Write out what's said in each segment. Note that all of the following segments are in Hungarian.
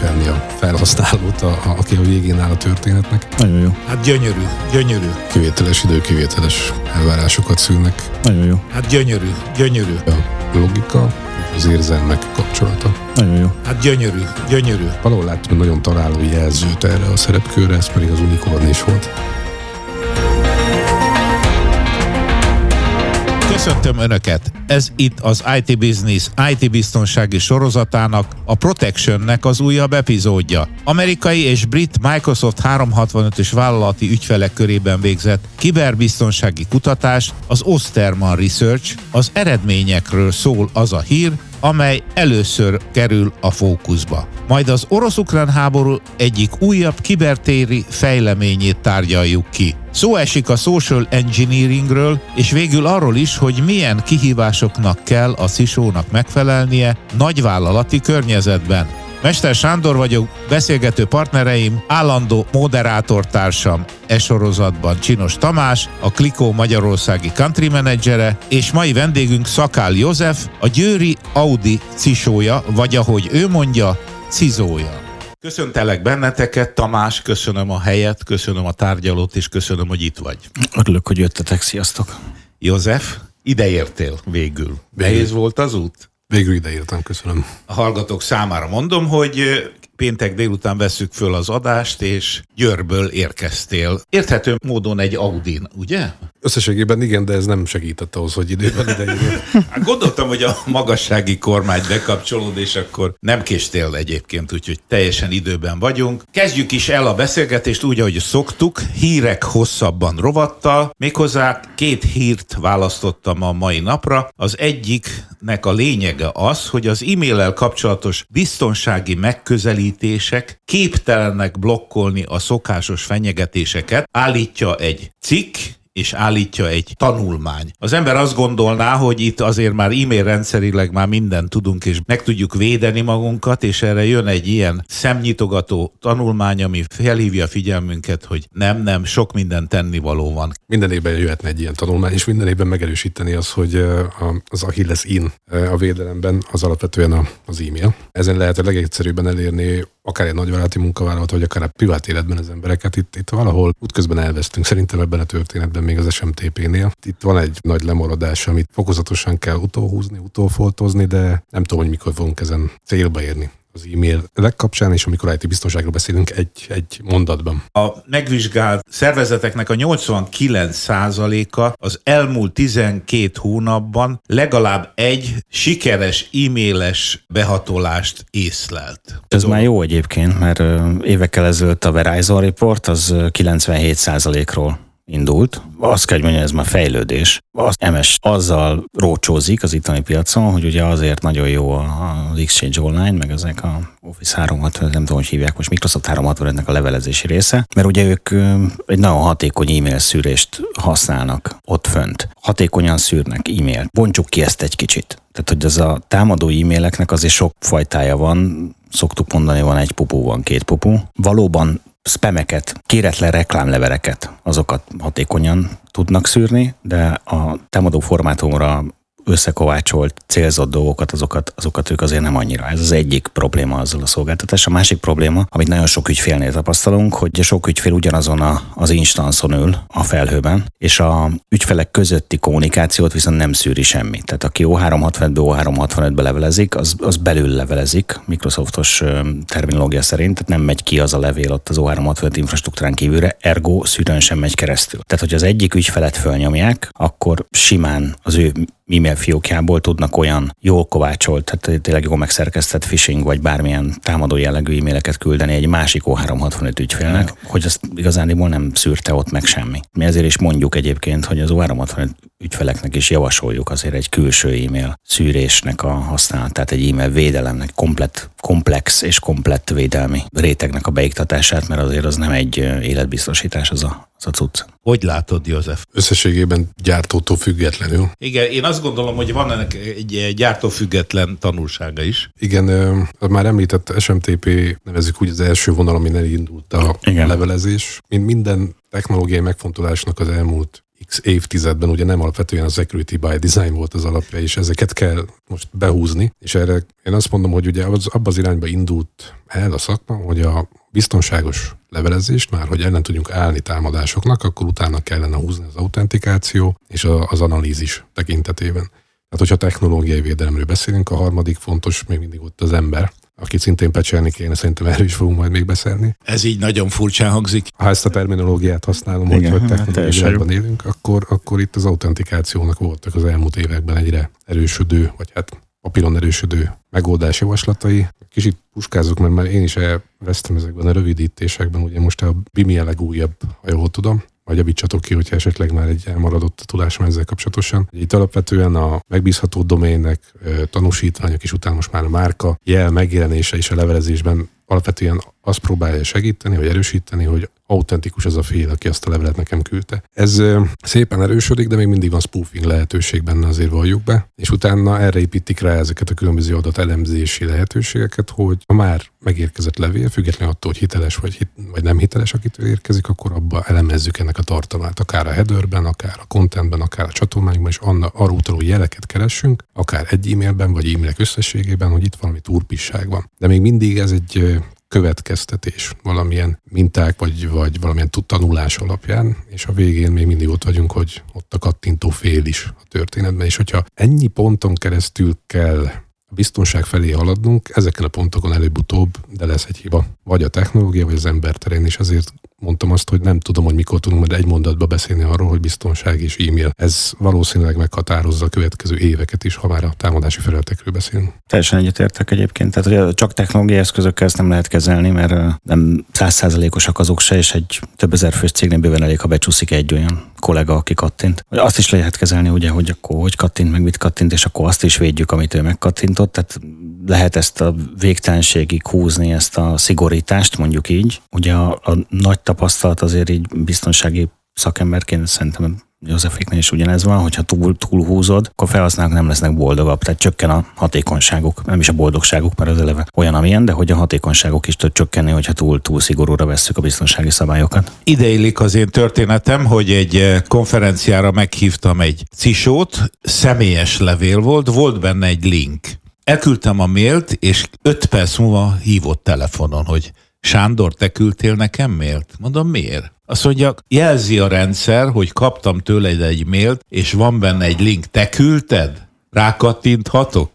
megfecselni a felhasználót, a, a, aki a végén áll a történetnek. Nagyon jó. Hát gyönyörű, gyönyörű. Kivételes idő, kivételes elvárásokat szülnek. Nagyon jó. Hát gyönyörű, gyönyörű. A logika, az érzelmek kapcsolata. Nagyon jó. Hát gyönyörű, gyönyörű. Valahol láttam nagyon találó jelzőt erre a szerepkörre, ez pedig az unikorn is volt. Köszöntöm Önöket! Ez itt az IT Business IT biztonsági sorozatának, a Protectionnek az újabb epizódja. Amerikai és brit Microsoft 365-ös vállalati ügyfelek körében végzett kiberbiztonsági kutatás, az Osterman Research, az eredményekről szól az a hír, amely először kerül a fókuszba. Majd az orosz-ukrán háború egyik újabb kibertéri fejleményét tárgyaljuk ki. Szó esik a social engineeringről, és végül arról is, hogy milyen kihívásoknak kell a szisónak megfelelnie nagyvállalati környezetben. Mester Sándor vagyok, beszélgető partnereim, állandó moderátortársam e sorozatban Csinos Tamás, a Klikó Magyarországi country menedzsere, és mai vendégünk Szakál József, a Győri Audi cisója, vagy ahogy ő mondja, cizója. Köszöntelek benneteket, Tamás, köszönöm a helyet, köszönöm a tárgyalót, és köszönöm, hogy itt vagy. Örülök, hogy jöttetek. Sziasztok. József, ideértél végül. Nehéz volt az út? Végül ideírtam, köszönöm. A hallgatók számára mondom, hogy péntek délután veszük föl az adást, és Győrből érkeztél. Érthető módon egy Audin, ugye? Összességében igen, de ez nem segített ahhoz, hogy időben ideírjam. Hát gondoltam, hogy a magassági kormányt bekapcsolod, és akkor nem késtél egyébként, úgyhogy teljesen időben vagyunk. Kezdjük is el a beszélgetést úgy, ahogy szoktuk, hírek hosszabban rovattal, méghozzá két hírt választottam a mai napra. Az egyiknek a lényege az, hogy az e-maillel kapcsolatos biztonsági megközelítések képtelenek blokkolni a szokásos fenyegetéseket, állítja egy cikk, és állítja egy tanulmány. Az ember azt gondolná, hogy itt azért már e-mail rendszerileg már mindent tudunk, és meg tudjuk védeni magunkat, és erre jön egy ilyen szemnyitogató tanulmány, ami felhívja a figyelmünket, hogy nem, nem, sok minden tennivaló van. Minden évben jöhetne egy ilyen tanulmány, és minden évben megerősíteni az, hogy az Achilles in a védelemben az alapvetően az e-mail. Ezen lehet a legegyszerűbben elérni akár egy nagyvállalati munkavállalat, vagy akár a privát életben az embereket. Itt, itt valahol útközben elvesztünk szerintem ebben a történetben még az SMTP-nél. Itt van egy nagy lemaradás, amit fokozatosan kell utóhúzni, utófoltozni, de nem tudom, hogy mikor fogunk ezen célba érni az e-mail legkapcsán, és amikor IT biztonságról beszélünk egy, egy mondatban. A megvizsgált szervezeteknek a 89%-a az elmúlt 12 hónapban legalább egy sikeres e-mailes behatolást észlelt. Ez már jó egyébként, mert évekkel ezelőtt a Verizon Report az 97%-ról indult. Azt kell, hogy mondjam, ez már fejlődés. Az MS azzal rócsózik az itteni piacon, hogy ugye azért nagyon jó az Exchange Online, meg ezek a Office 365, nem tudom, hogy hívják most, Microsoft 365-nek a levelezési része, mert ugye ők egy nagyon hatékony e-mail szűrést használnak ott fönt. Hatékonyan szűrnek e-mail. Bontsuk ki ezt egy kicsit. Tehát, hogy ez a támadó e-maileknek azért sok fajtája van, szoktuk mondani, van egy pupu, van két pupu. Valóban spameket, kéretlen reklámlevereket, azokat hatékonyan tudnak szűrni, de a támadó formátumra összekovácsolt, célzott dolgokat, azokat, azokat ők azért nem annyira. Ez az egyik probléma azzal a szolgáltatás. A másik probléma, amit nagyon sok ügyfélnél tapasztalunk, hogy sok ügyfél ugyanazon a, az instanszon ül a felhőben, és a ügyfelek közötti kommunikációt viszont nem szűri semmi. Tehát aki O365-ből O365-be levelezik, az, az belül levelezik, Microsoftos terminológia szerint, tehát nem megy ki az a levél ott az O365 infrastruktúrán kívülre, ergo szűrőn sem megy keresztül. Tehát, hogy az egyik ügyfelet fölnyomják, akkor simán az ő e-mail fiókjából tudnak olyan jól kovácsolt, tehát tényleg jól megszerkesztett phishing vagy bármilyen támadó jellegű e-maileket küldeni egy másik O365 ügyfélnek, hogy azt igazániból nem szűrte ott meg semmi. Mi ezért is mondjuk egyébként, hogy az O365 ügyfeleknek is javasoljuk azért egy külső e-mail szűrésnek a használatát, egy e-mail védelemnek, komplet, komplex és komplett védelmi rétegnek a beiktatását, mert azért az nem egy életbiztosítás az a, az a cucc. Hogy látod, József? Összességében gyártótól függetlenül. Igen, én azt gondolom, hogy van ennek egy gyártófüggetlen tanulsága is. Igen, az már említett SMTP, nevezük úgy az első vonal, amin elindult a Igen. levelezés. Mint minden technológiai megfontolásnak az elmúlt x évtizedben ugye nem alapvetően a security by design volt az alapja, és ezeket kell most behúzni, és erre én azt mondom, hogy ugye az, abba az irányba indult el a szakma, hogy a biztonságos levelezést már, hogy ellen tudjunk állni támadásoknak, akkor utána kellene húzni az autentikáció és az analízis tekintetében. Tehát, hogyha technológiai védelemről beszélünk, a harmadik fontos még mindig ott az ember, akit szintén pecselni kéne, szerintem erről is fogunk majd még beszélni. Ez így nagyon furcsán hangzik. Ha ezt a terminológiát használom, Igen, hogy, hogy hát technológiában élünk, akkor, akkor itt az autentikációnak voltak az elmúlt években egyre erősödő, vagy hát papíron erősödő megoldási javaslatai. Kicsit puskázok, mert már én is elvesztem ezekben a rövidítésekben, ugye most a BIMI a legújabb, ha jól tudom, vagy javítsatok ki, hogyha esetleg már egy elmaradott tudásom ezzel kapcsolatosan. Itt alapvetően a megbízható domének tanúsítványok és utána most már a márka jel megjelenése is a levelezésben alapvetően azt próbálja segíteni, vagy erősíteni, hogy autentikus az a fél, aki azt a levelet nekem küldte. Ez szépen erősödik, de még mindig van spoofing lehetőség benne, azért valljuk be, és utána erre építik rá ezeket a különböző adat elemzési lehetőségeket, hogy ha már megérkezett levél, függetlenül attól, hogy hiteles vagy, hit, vagy nem hiteles, akitől érkezik, akkor abba elemezzük ennek a tartalmát, akár a headerben, akár a contentben, akár a csatolmányban, és anna, arról jeleket keressünk, akár egy e-mailben, vagy e-mailek összességében, hogy itt valami turpisság van. De még mindig ez egy következtetés valamilyen minták, vagy, vagy valamilyen tanulás alapján, és a végén még mindig ott vagyunk, hogy ott a kattintó fél is a történetben, és hogyha ennyi ponton keresztül kell a biztonság felé haladnunk, ezeken a pontokon előbb-utóbb, de lesz egy hiba. Vagy a technológia, vagy az ember terén, és azért mondtam azt, hogy nem tudom, hogy mikor tudunk majd egy mondatba beszélni arról, hogy biztonság és e-mail. Ez valószínűleg meghatározza a következő éveket is, ha már a támadási felületekről beszélünk. Teljesen egyetértek egyébként. Tehát, hogy csak technológiai eszközökkel ezt nem lehet kezelni, mert nem százszázalékosak azok se, és egy több ezer fős cégnél bőven elég, ha becsúszik egy olyan kollega, aki kattint. Azt is lehet kezelni, ugye, hogy akkor hogy kattint, meg mit kattint, és akkor azt is védjük, amit ő megkattintott. Tehát lehet ezt a végtelenségig húzni, ezt a szigorítást, mondjuk így. Ugye a, a nagy tapasztalat azért így biztonsági szakemberként szerintem Józseféknél is ugyanez van, hogyha túl, túl húzod, akkor felhasználók nem lesznek boldogabb, tehát csökken a hatékonyságuk, nem is a boldogságuk, mert az eleve olyan, amilyen, de hogy a hatékonyságuk is tud csökkenni, hogyha túl, túl szigorúra vesszük a biztonsági szabályokat. Ideillik az én történetem, hogy egy eh, konferenciára meghívtam egy cisót, személyes levél volt, volt benne egy link. Elküldtem a mailt, és öt perc múlva hívott telefonon, hogy Sándor, te küldtél nekem mailt? Mondom, miért? Azt mondja, jelzi a rendszer, hogy kaptam tőled egy mailt, és van benne egy link. Te küldted? Rákattinthatok?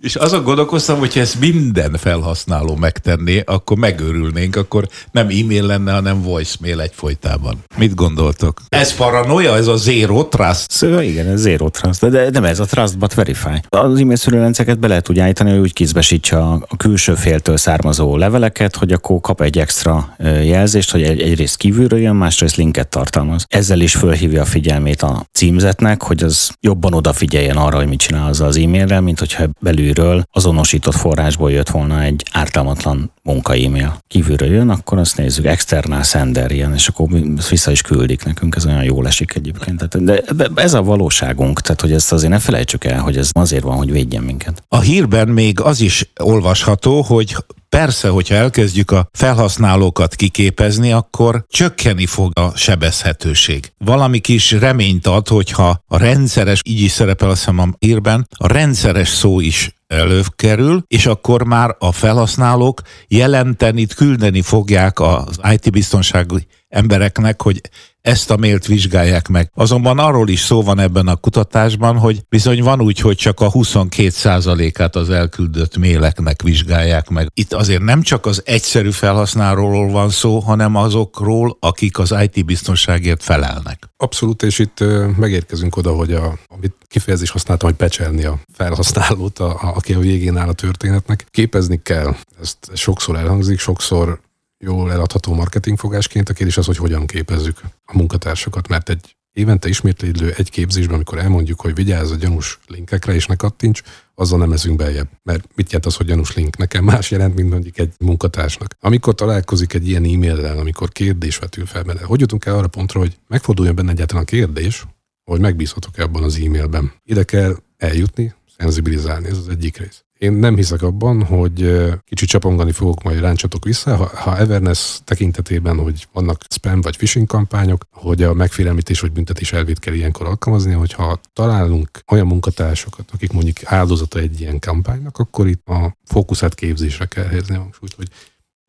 És azon gondolkoztam, hogy ezt minden felhasználó megtenné, akkor megőrülnénk, akkor nem e-mail lenne, hanem voicemail egyfolytában. Mit gondoltok? Ez paranoia, ez a zero trust? Szóval igen, ez zero trust, de, de nem ez a trust, but verify. Az e-mail szűrőrendszereket be lehet úgy állítani, hogy úgy kizbesítse a, a külső féltől származó leveleket, hogy akkor kap egy extra jelzést, hogy egy, egyrészt kívülről jön, másrészt linket tartalmaz. Ezzel is fölhívja a figyelmét a címzetnek, hogy az jobban odafigyeljen arra, hogy mit csinál az az e-mailrel, mint hogyha belül kívülről azonosított forrásból jött volna egy ártalmatlan munka-e-mail. Kívülről jön, akkor azt nézzük, external sender ilyen, és akkor vissza is küldik nekünk, ez olyan jól esik egyébként. Tehát, de ez a valóságunk, tehát hogy ezt azért ne felejtsük el, hogy ez azért van, hogy védjen minket. A hírben még az is olvasható, hogy Persze, hogyha elkezdjük a felhasználókat kiképezni, akkor csökkeni fog a sebezhetőség. Valami kis reményt ad, hogyha a rendszeres, így is szerepel a a hírben, a rendszeres szó is előkerül, és akkor már a felhasználók jelenteni, küldeni fogják az IT biztonsági embereknek, hogy ezt a mélt vizsgálják meg. Azonban arról is szó van ebben a kutatásban, hogy bizony van úgy, hogy csak a 22%-át az elküldött méleknek vizsgálják meg. Itt azért nem csak az egyszerű felhasználóról van szó, hanem azokról, akik az IT biztonságért felelnek. Abszolút, és itt megérkezünk oda, hogy a, amit kifejezés használtam, hogy pecselni a felhasználót, a, a, aki a végén áll a történetnek. Képezni kell. Ezt sokszor elhangzik, sokszor jól eladható marketingfogásként. A kérdés az, hogy hogyan képezzük a munkatársakat, mert egy évente ismétlődő egy képzésben, amikor elmondjuk, hogy vigyázz a gyanús linkekre, és ne kattints, azzal nem mezünk beljebb. Mert mit jelent az, hogy gyanús link? Nekem más jelent, mint mondjuk egy munkatársnak. Amikor találkozik egy ilyen e-maillel, amikor kérdés vetül fel benne, hogy jutunk el arra pontra, hogy megforduljon benne egyáltalán a kérdés, hogy megbízhatok-e abban az e-mailben. Ide kell eljutni, szenzibilizálni, ez az egyik rész. Én nem hiszek abban, hogy kicsit csapongani fogok, majd ráncsatok vissza. Ha, ha Everness tekintetében, hogy vannak spam vagy phishing kampányok, hogy a megfélemlítés vagy büntetés elvét kell ilyenkor alkalmazni, hogyha találunk olyan munkatársakat, akik mondjuk áldozata egy ilyen kampánynak, akkor itt a fókuszát képzésre kell helyezni a hangsúlyt, hogy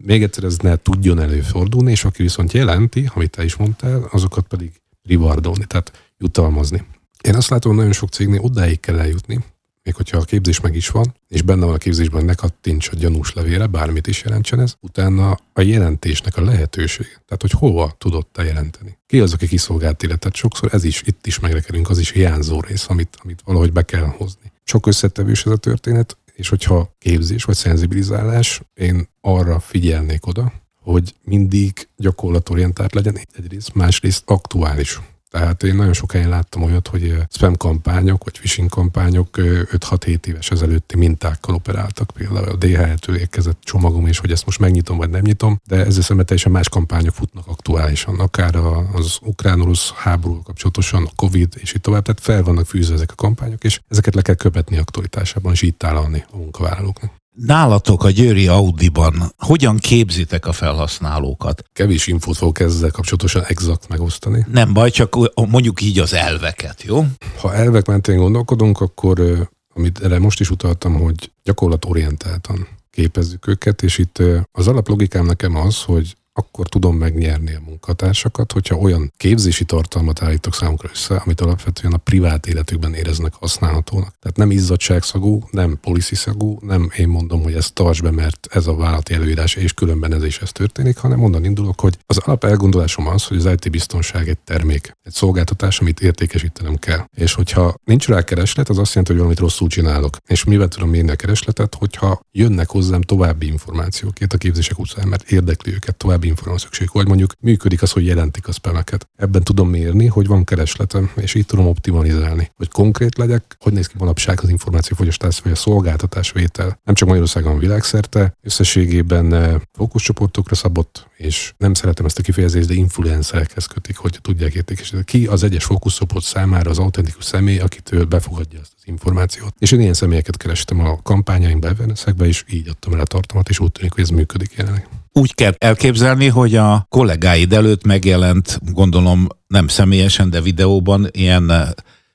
még egyszer ez ne tudjon előfordulni, és aki viszont jelenti, amit te is mondtál, azokat pedig rewardolni, tehát jutalmazni. Én azt látom, hogy nagyon sok cégnél odáig kell eljutni, még hogyha a képzés meg is van, és benne van a képzésben, ne kattints a gyanús levére, bármit is jelentsen ez, utána a jelentésnek a lehetőség. Tehát, hogy hova tudod te jelenteni. Ki az, aki kiszolgált? Tehát sokszor ez is, itt is megrekerünk, az is hiányzó rész, amit, amit valahogy be kell hozni. Sok összetevős ez a történet, és hogyha képzés vagy szenzibilizálás, én arra figyelnék oda, hogy mindig gyakorlatorientált legyen egyrészt, másrészt aktuális. Tehát én nagyon sok helyen láttam olyat, hogy spam kampányok vagy phishing kampányok 5-6-7 éves ezelőtti mintákkal operáltak. Például a DHL-től érkezett csomagom, és hogy ezt most megnyitom vagy nem nyitom, de ezzel szemben teljesen más kampányok futnak aktuálisan, akár az ukrán-orosz háború kapcsolatosan, a Covid, és így tovább. Tehát fel vannak fűzve ezek a kampányok, és ezeket le kell követni aktualitásában, és így a munkavállalóknak. Nálatok a Győri Audiban hogyan képzitek a felhasználókat? Kevés infót fogok ezzel kapcsolatosan exakt megosztani. Nem baj, csak mondjuk így az elveket, jó? Ha elvek mentén gondolkodunk, akkor amit erre most is utaltam, hogy gyakorlatorientáltan képezzük őket, és itt az alaplogikám nekem az, hogy akkor tudom megnyerni a munkatársakat, hogyha olyan képzési tartalmat állítok számukra össze, amit alapvetően a privát életükben éreznek használhatónak. Tehát nem izzadságszagú, nem policy-szagú, nem én mondom, hogy ezt tartsd be, mert ez a vállalati előírás, és különben ez is ez történik, hanem onnan indulok, hogy az alap elgondolásom az, hogy az IT biztonság egy termék, egy szolgáltatás, amit értékesítenem kell. És hogyha nincs rá kereslet, az azt jelenti, hogy valamit rosszul csinálok. És mivel tudom mérni a keresletet, hogyha jönnek hozzám további információk a képzések után, mert érdekli őket további szükség, vagy mondjuk működik az, hogy jelentik a spameket. Ebben tudom mérni, hogy van keresletem, és így tudom optimalizálni. Hogy konkrét legyek, hogy néz ki manapság az információfogyasztás vagy a szolgáltatás vétel. Nem csak Magyarországon, világszerte, összességében eh, fókuszcsoportokra szabott, és nem szeretem ezt a kifejezést, de influencerekhez kötik, hogy tudják értékesíteni. Ki az egyes fókuszcsoport számára az autentikus személy, akitől befogadja ezt az információt. És én ilyen személyeket kerestem a kampányaimba, és így adtam el a tartalmat, és úgy tűnik, hogy ez működik jelenleg úgy kell elképzelni, hogy a kollégáid előtt megjelent, gondolom nem személyesen, de videóban ilyen eh,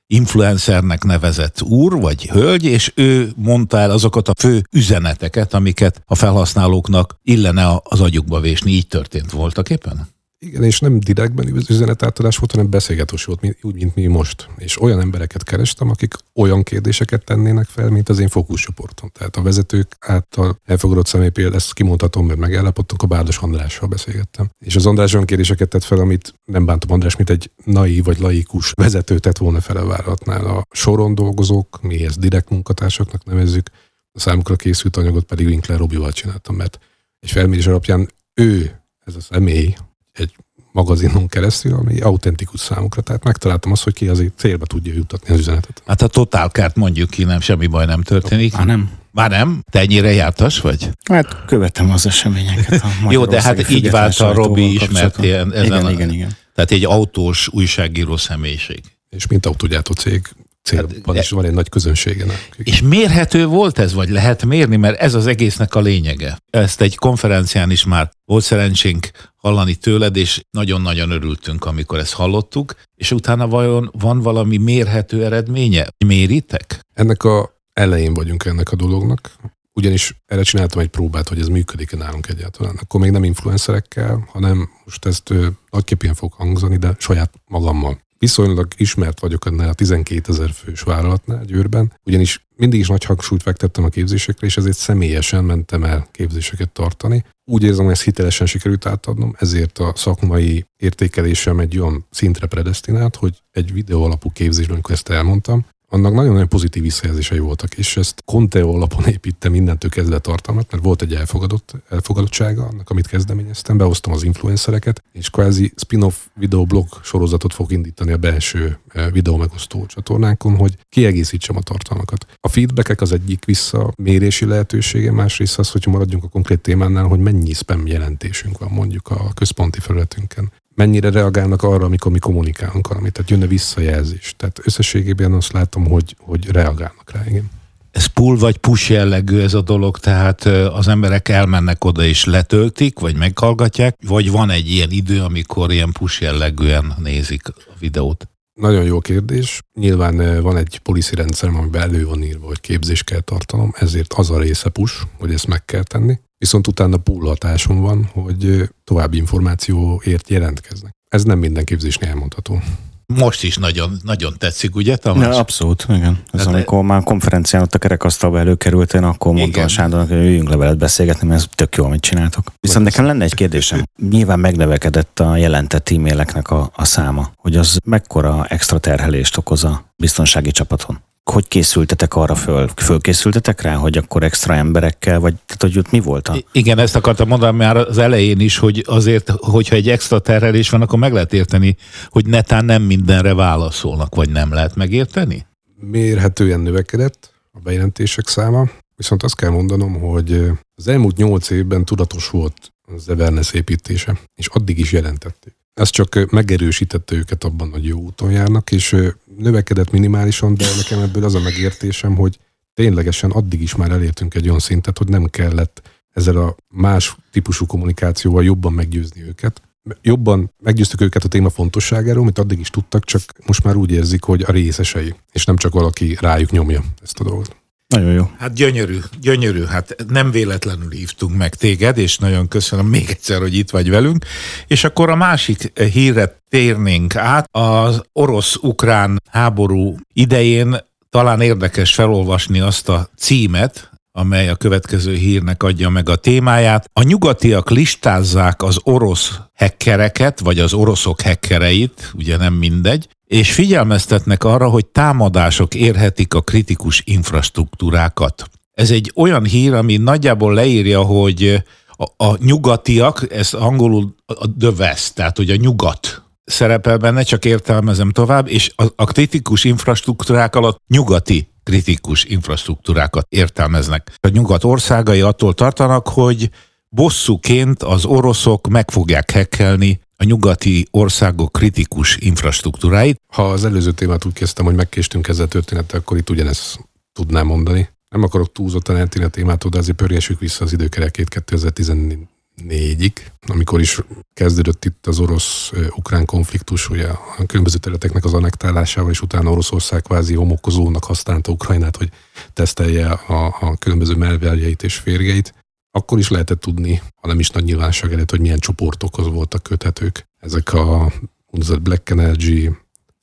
influencernek nevezett úr vagy hölgy, és ő mondta el azokat a fő üzeneteket, amiket a felhasználóknak illene az agyukba vésni. Így történt voltak éppen? Igen, és nem direktben üzenetátadás volt, hanem beszélgetős volt, úgy, mint mi most. És olyan embereket kerestem, akik olyan kérdéseket tennének fel, mint az én fókuszcsoporton. Tehát a vezetők által elfogadott személy például, ezt kimondhatom, mert megállapodtunk, a Bárdos Andrással beszélgettem. És az András olyan kérdéseket tett fel, amit nem bántom András, mint egy nai vagy laikus vezető tett volna fel a vállalatnál. A soron dolgozók, mi ezt direkt munkatársaknak nevezzük, a számukra készült anyagot pedig Winkler Robival csináltam, mert egy felmérés alapján ő, ez a személy, egy magazinon keresztül, ami autentikus számukra. Tehát megtaláltam azt, hogy ki azért célba tudja jutatni az üzenetet. Hát a totálkárt mondjuk ki, nem, semmi baj nem történik. Már nem. Már nem? Te ennyire jártas vagy? Hát követem az eseményeket. Jó, de hát így vált a Robi ismert ilyen, ezen igen, a, igen, igen. Tehát egy autós újságíró személyiség. És mint autógyártó cég célban hát, is van egy nagy közönsége. És mérhető volt ez, vagy lehet mérni, mert ez az egésznek a lényege. Ezt egy konferencián is már volt szerencsénk hallani tőled, és nagyon-nagyon örültünk, amikor ezt hallottuk, és utána vajon van valami mérhető eredménye? Méritek? Ennek a elején vagyunk ennek a dolognak, ugyanis erre csináltam egy próbát, hogy ez működik-e nálunk egyáltalán. Akkor még nem influencerekkel, hanem most ezt ö, nagyképpen fog hangzani, de saját magammal viszonylag ismert vagyok ennél a 12 ezer fős vállalatnál Győrben, ugyanis mindig is nagy hangsúlyt fektettem a képzésekre, és ezért személyesen mentem el képzéseket tartani. Úgy érzem, hogy ezt hitelesen sikerült átadnom, ezért a szakmai értékelésem egy olyan szintre predestinált, hogy egy videó alapú képzésben, amikor ezt elmondtam, annak nagyon-nagyon pozitív visszajelzései voltak, és ezt Conteo alapon építem mindentől kezdve tartalmat, mert volt egy elfogadott, elfogadottsága annak, amit kezdeményeztem, behoztam az influencereket, és kvázi spin-off videoblog sorozatot fog indítani a belső eh, videó megosztó csatornánkon, hogy kiegészítsem a tartalmakat. A feedbackek az egyik visszamérési lehetősége, másrészt az, hogy maradjunk a konkrét témánál, hogy mennyi spam jelentésünk van mondjuk a központi felületünkön mennyire reagálnak arra, amikor mi kommunikálunk valamit, tehát jönne visszajelzés. Tehát összességében azt látom, hogy, hogy reagálnak rá, igen. Ez pull vagy push jellegű ez a dolog, tehát az emberek elmennek oda és letöltik, vagy meghallgatják, vagy van egy ilyen idő, amikor ilyen push jellegűen nézik a videót? Nagyon jó kérdés. Nyilván van egy policy rendszer, amiben elő van írva, hogy képzést kell tartanom, ezért az a része push, hogy ezt meg kell tenni. Viszont utána pull hatásom van, hogy további információért jelentkeznek. Ez nem minden képzésnél elmondható. Most is nagyon, nagyon tetszik, ugye Tamás? Ja, abszolút, igen. Ez hát amikor e... már konferencián ott a kerekasztalba előkerült, én akkor mondtam a Sándornak, hogy üljünk le veled beszélgetni, mert ez tök jó, amit csináltok. Viszont nekem lenne egy kérdésem. Nyilván megnövekedett a jelentett e-maileknek a, a száma, hogy az mekkora extra terhelést okoz a biztonsági csapaton? Hogy készültetek arra föl? Fölkészültetek rá, hogy akkor extra emberekkel, vagy tehát, hogy ott mi volt? A... Igen, ezt akartam mondani már az elején is, hogy azért, hogyha egy extra terhelés van, akkor meg lehet érteni, hogy netán nem mindenre válaszolnak, vagy nem lehet megérteni? Mérhetően növekedett a bejelentések száma, viszont azt kell mondanom, hogy az elmúlt nyolc évben tudatos volt az Everness építése, és addig is jelentették. Ez csak megerősítette őket abban, hogy jó úton járnak, és növekedett minimálisan, de nekem ebből az a megértésem, hogy ténylegesen addig is már elértünk egy olyan szintet, hogy nem kellett ezzel a más típusú kommunikációval jobban meggyőzni őket. Jobban meggyőztük őket a téma fontosságáról, mint addig is tudtak, csak most már úgy érzik, hogy a részesei, és nem csak valaki rájuk nyomja ezt a dolgot. Nagyon jó. Hát gyönyörű, gyönyörű. Hát nem véletlenül hívtunk meg téged, és nagyon köszönöm még egyszer, hogy itt vagy velünk. És akkor a másik hírre térnénk át. Az orosz-ukrán háború idején talán érdekes felolvasni azt a címet, amely a következő hírnek adja meg a témáját. A nyugatiak listázzák az orosz hekkereket, vagy az oroszok hekkereit, ugye nem mindegy, és figyelmeztetnek arra, hogy támadások érhetik a kritikus infrastruktúrákat. Ez egy olyan hír, ami nagyjából leírja, hogy a, a nyugatiak, ez angolul a the West, tehát hogy a nyugat szerepel benne, csak értelmezem tovább, és a, a kritikus infrastruktúrák alatt nyugati kritikus infrastruktúrákat értelmeznek. A nyugat országai attól tartanak, hogy bosszúként az oroszok meg fogják hekkelni a nyugati országok kritikus infrastruktúráit. Ha az előző témát úgy kezdtem, hogy megkéstünk ezzel történettel, akkor itt ugyanezt tudnám mondani. Nem akarok túlzottan eltérni a témától, de azért pörgessük vissza az időkerekét 2014-ig, amikor is kezdődött itt az orosz-ukrán konfliktus, ugye a különböző területeknek az anektálásával, és utána Oroszország kvázi homokozónak használta Ukrajnát, hogy tesztelje a, a különböző melveljeit és férgeit akkor is lehetett tudni, ha nem is nagy nyilvánosság előtt, hogy milyen csoportokhoz voltak köthetők. Ezek a úgynevezett Black Energy,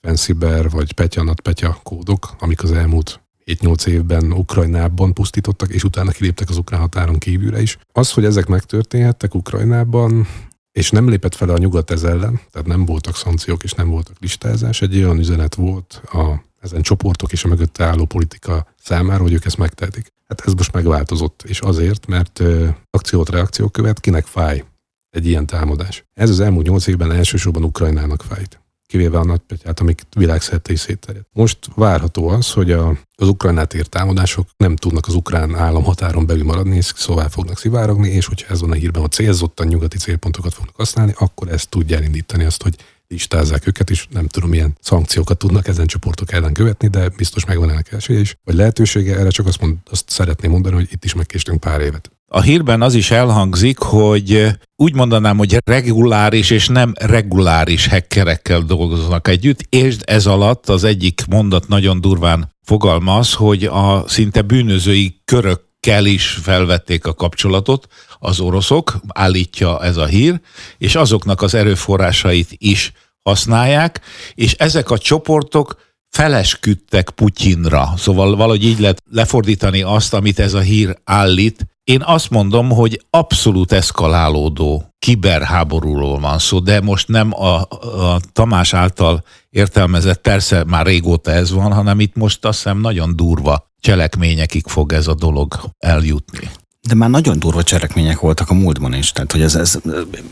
Fancy Bear vagy Petyanat Petya kódok, amik az elmúlt 7-8 évben Ukrajnában pusztítottak, és utána kiléptek az ukrán határon kívülre is. Az, hogy ezek megtörténhettek Ukrajnában, és nem lépett fel a nyugat ez ellen, tehát nem voltak szankciók és nem voltak listázás, egy olyan üzenet volt a ezen csoportok és a mögötte álló politika számára, hogy ők ezt megtehetik. Hát ez most megváltozott, és azért, mert akciót reakció követ, kinek fáj egy ilyen támadás. Ez az elmúlt nyolc évben elsősorban Ukrajnának fájt kivéve a nagypetyát, amik világszerte is szétterjed. Most várható az, hogy a, az Ukrajnát ért támadások nem tudnak az ukrán államhatáron belül maradni, és szóval fognak szivárogni, és hogyha ez van a hírben, hogy célzottan nyugati célpontokat fognak használni, akkor ezt tudja elindítani azt, hogy listázzák őket, és nem tudom, milyen szankciókat tudnak ezen csoportok ellen követni, de biztos megvan ennek esélye is. Vagy lehetősége, erre csak azt, mond, azt szeretném mondani, hogy itt is megkéstünk pár évet. A hírben az is elhangzik, hogy úgy mondanám, hogy reguláris és nem reguláris hackerekkel dolgoznak együtt, és ez alatt az egyik mondat nagyon durván fogalmaz, hogy a szinte bűnözői körök kell is felvették a kapcsolatot az oroszok, állítja ez a hír, és azoknak az erőforrásait is használják, és ezek a csoportok felesküdtek Putyinra. Szóval valahogy így lehet lefordítani azt, amit ez a hír állít. Én azt mondom, hogy abszolút eszkalálódó kiberháborúról van szó, de most nem a, a Tamás által értelmezett, persze már régóta ez van, hanem itt most azt hiszem nagyon durva cselekményekig fog ez a dolog eljutni. De már nagyon durva cselekmények voltak a múltban is. Tehát, hogy ez, ez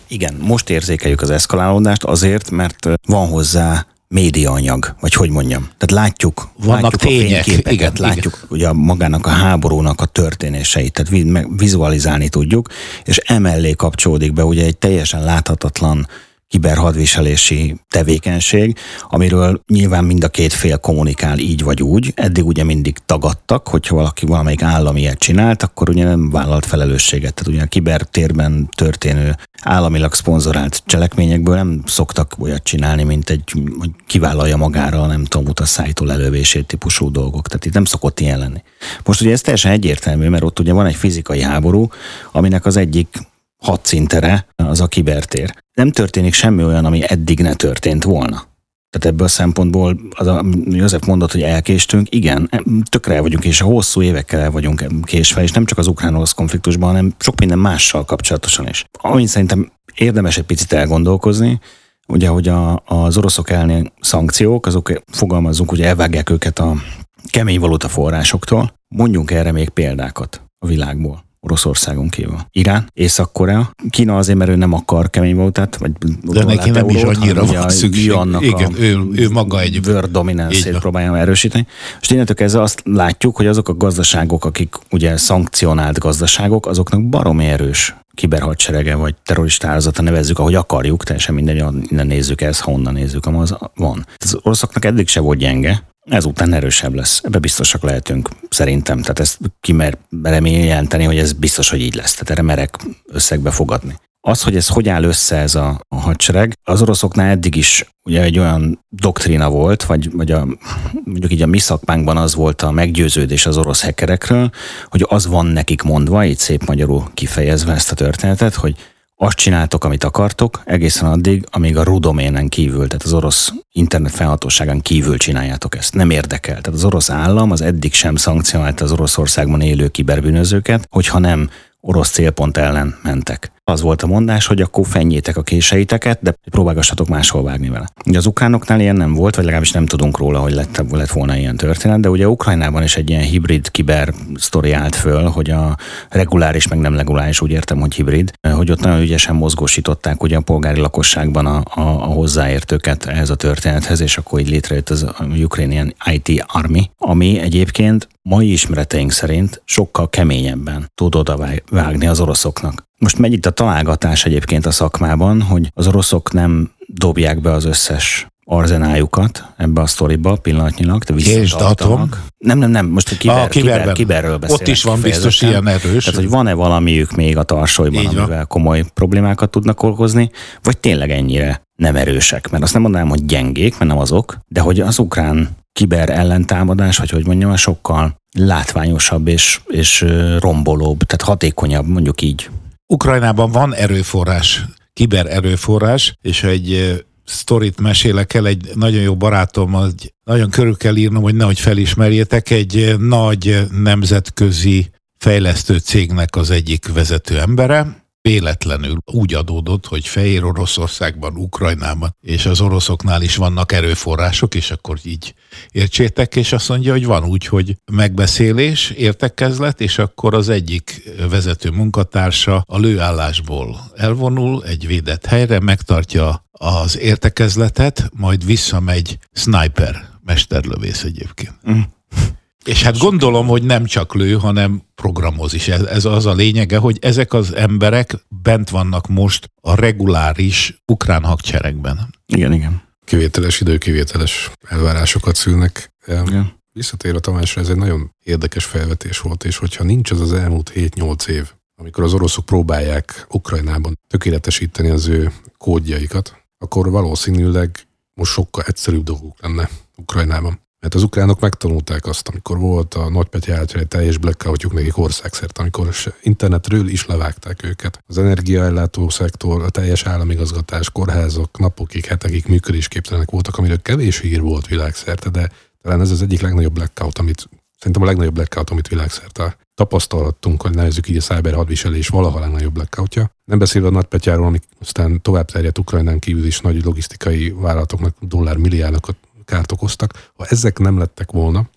igen, most érzékeljük az eszkalálódást azért, mert van hozzá médiaanyag, vagy hogy mondjam. Tehát látjuk, Vannak látjuk tények, a fényképeket, igen, látjuk igen. ugye magának a háborúnak a történéseit, tehát vizualizálni tudjuk, és emellé kapcsolódik be ugye egy teljesen láthatatlan kiberhadviselési tevékenység, amiről nyilván mind a két fél kommunikál így vagy úgy. Eddig ugye mindig tagadtak, hogyha valaki valamelyik állam ilyet csinált, akkor ugye nem vállalt felelősséget. Tehát ugye a kibertérben történő államilag szponzorált cselekményekből nem szoktak olyat csinálni, mint egy, hogy kivállalja magára, nem tudom, utasszállító lelövését típusú dolgok. Tehát itt nem szokott ilyen lenni. Most ugye ez teljesen egyértelmű, mert ott ugye van egy fizikai háború, aminek az egyik hadszintere az a kibertér. Nem történik semmi olyan, ami eddig ne történt volna. Tehát ebből a szempontból az a József mondott, hogy elkéstünk, igen, tökre el vagyunk, és a hosszú évekkel el vagyunk késve, és nem csak az ukrán-orosz konfliktusban, hanem sok minden mással kapcsolatosan is. Amin szerintem érdemes egy picit elgondolkozni, ugye, hogy a, az oroszok elni szankciók, azok fogalmazunk, hogy elvágják őket a kemény valuta forrásoktól. Mondjunk erre még példákat a világból. Oroszországon kívül. Irán, Észak-Korea, Kína azért, mert ő nem akar kemény valutát, vagy De neki nem is annyira van szükség. Igen, ő, ő maga egy world dominancét próbálja erősíteni. És innentől kezdve azt látjuk, hogy azok a gazdaságok, akik ugye szankcionált gazdaságok, azoknak baromi erős kiberhadserege vagy terrorista áldozata nevezzük, ahogy akarjuk, teljesen mindegy, innen nézzük ezt, ha onnan nézzük, az van. Az oroszoknak eddig se volt gyenge, ezután erősebb lesz. Ebbe biztosak lehetünk, szerintem. Tehát ezt kimer remény jelenteni, hogy ez biztos, hogy így lesz. Tehát erre merek összegbe fogadni. Az, hogy ez hogy áll össze ez a, a hadsereg, az oroszoknál eddig is ugye egy olyan doktrína volt, vagy, vagy a, mondjuk így a mi szakmánkban az volt a meggyőződés az orosz hekerekről, hogy az van nekik mondva, így szép magyarul kifejezve ezt a történetet, hogy azt csináltok, amit akartok, egészen addig, amíg a rudoménen kívül, tehát az orosz internet felhatóságán kívül csináljátok ezt. Nem érdekel. Tehát az orosz állam az eddig sem szankcionálta az Oroszországban élő kiberbűnözőket, hogyha nem orosz célpont ellen mentek. Az volt a mondás, hogy akkor fenjétek a késeiteket, de próbálgassatok máshol vágni vele. Ugye az ukránoknál ilyen nem volt, vagy legalábbis nem tudunk róla, hogy lett, lett volna ilyen történet, de ugye Ukrajnában is egy ilyen hibrid kiber sztori állt föl, hogy a reguláris, meg nem reguláris, úgy értem, hogy hibrid, hogy ott nagyon ügyesen mozgósították ugye a polgári lakosságban a, a, a hozzáértőket ehhez a történethez, és akkor így létrejött az Ukrainian IT Army, ami egyébként mai ismereteink szerint sokkal keményebben tud oda vágni az oroszoknak. Most megy itt a találgatás egyébként a szakmában, hogy az oroszok nem dobják be az összes arzenájukat ebbe a sztoriba pillanatnyilag, de visszatartanak. Nem, nem, nem, most a kiber, a kiber, kiberről beszélek. Ott is van biztos ilyen erős. Tehát, hogy van-e valamiük még a tarsolyban, Így amivel van. komoly problémákat tudnak okozni, vagy tényleg ennyire nem erősek. Mert azt nem mondanám, hogy gyengék, mert nem azok, de hogy az ukrán kiber ellentámadás, vagy hogy mondjam, sokkal látványosabb és, és rombolóbb, tehát hatékonyabb, mondjuk így. Ukrajnában van erőforrás, kiber erőforrás, és egy sztorit mesélek el, egy nagyon jó barátom, hogy nagyon körül kell írnom, hogy nehogy felismerjétek, egy nagy nemzetközi fejlesztő cégnek az egyik vezető embere, véletlenül úgy adódott, hogy Fehér Oroszországban, Ukrajnában és az oroszoknál is vannak erőforrások, és akkor így értsétek, és azt mondja, hogy van úgy, hogy megbeszélés, értekezlet, és akkor az egyik vezető munkatársa a lőállásból elvonul egy védett helyre, megtartja az értekezletet, majd visszamegy sniper, mesterlövész egyébként. Mm. És hát gondolom, hogy nem csak lő, hanem programoz is. Ez, ez az a lényege, hogy ezek az emberek bent vannak most a reguláris ukrán hadseregben. Igen, igen. Kivételes időkivételes elvárásokat szülnek. Igen. Visszatér a Tamásra, ez egy nagyon érdekes felvetés volt, és hogyha nincs az az elmúlt 7-8 év, amikor az oroszok próbálják Ukrajnában tökéletesíteni az ő kódjaikat, akkor valószínűleg most sokkal egyszerűbb dolguk lenne Ukrajnában. Mert az ukránok megtanulták azt, amikor volt a Nagypetya egy teljes blackoutjuk nekik országszert, amikor internetről is levágták őket. Az energiaellátó szektor, a teljes államigazgatás, kórházak napokig, hetekig működésképtelenek voltak, amiről kevés hír volt világszerte, de talán ez az egyik legnagyobb blackout, amit szerintem a legnagyobb blackout, amit világszerte tapasztalhattunk, hogy nevezzük így a cyber hadviselés valaha legnagyobb blackoutja. Nem beszélve a nagypetyáról, amik aztán tovább terjedt Ukrajnán kívül is nagy logisztikai vállalatoknak dollár milliárdokat kárt okoztak. Ha ezek nem lettek volna,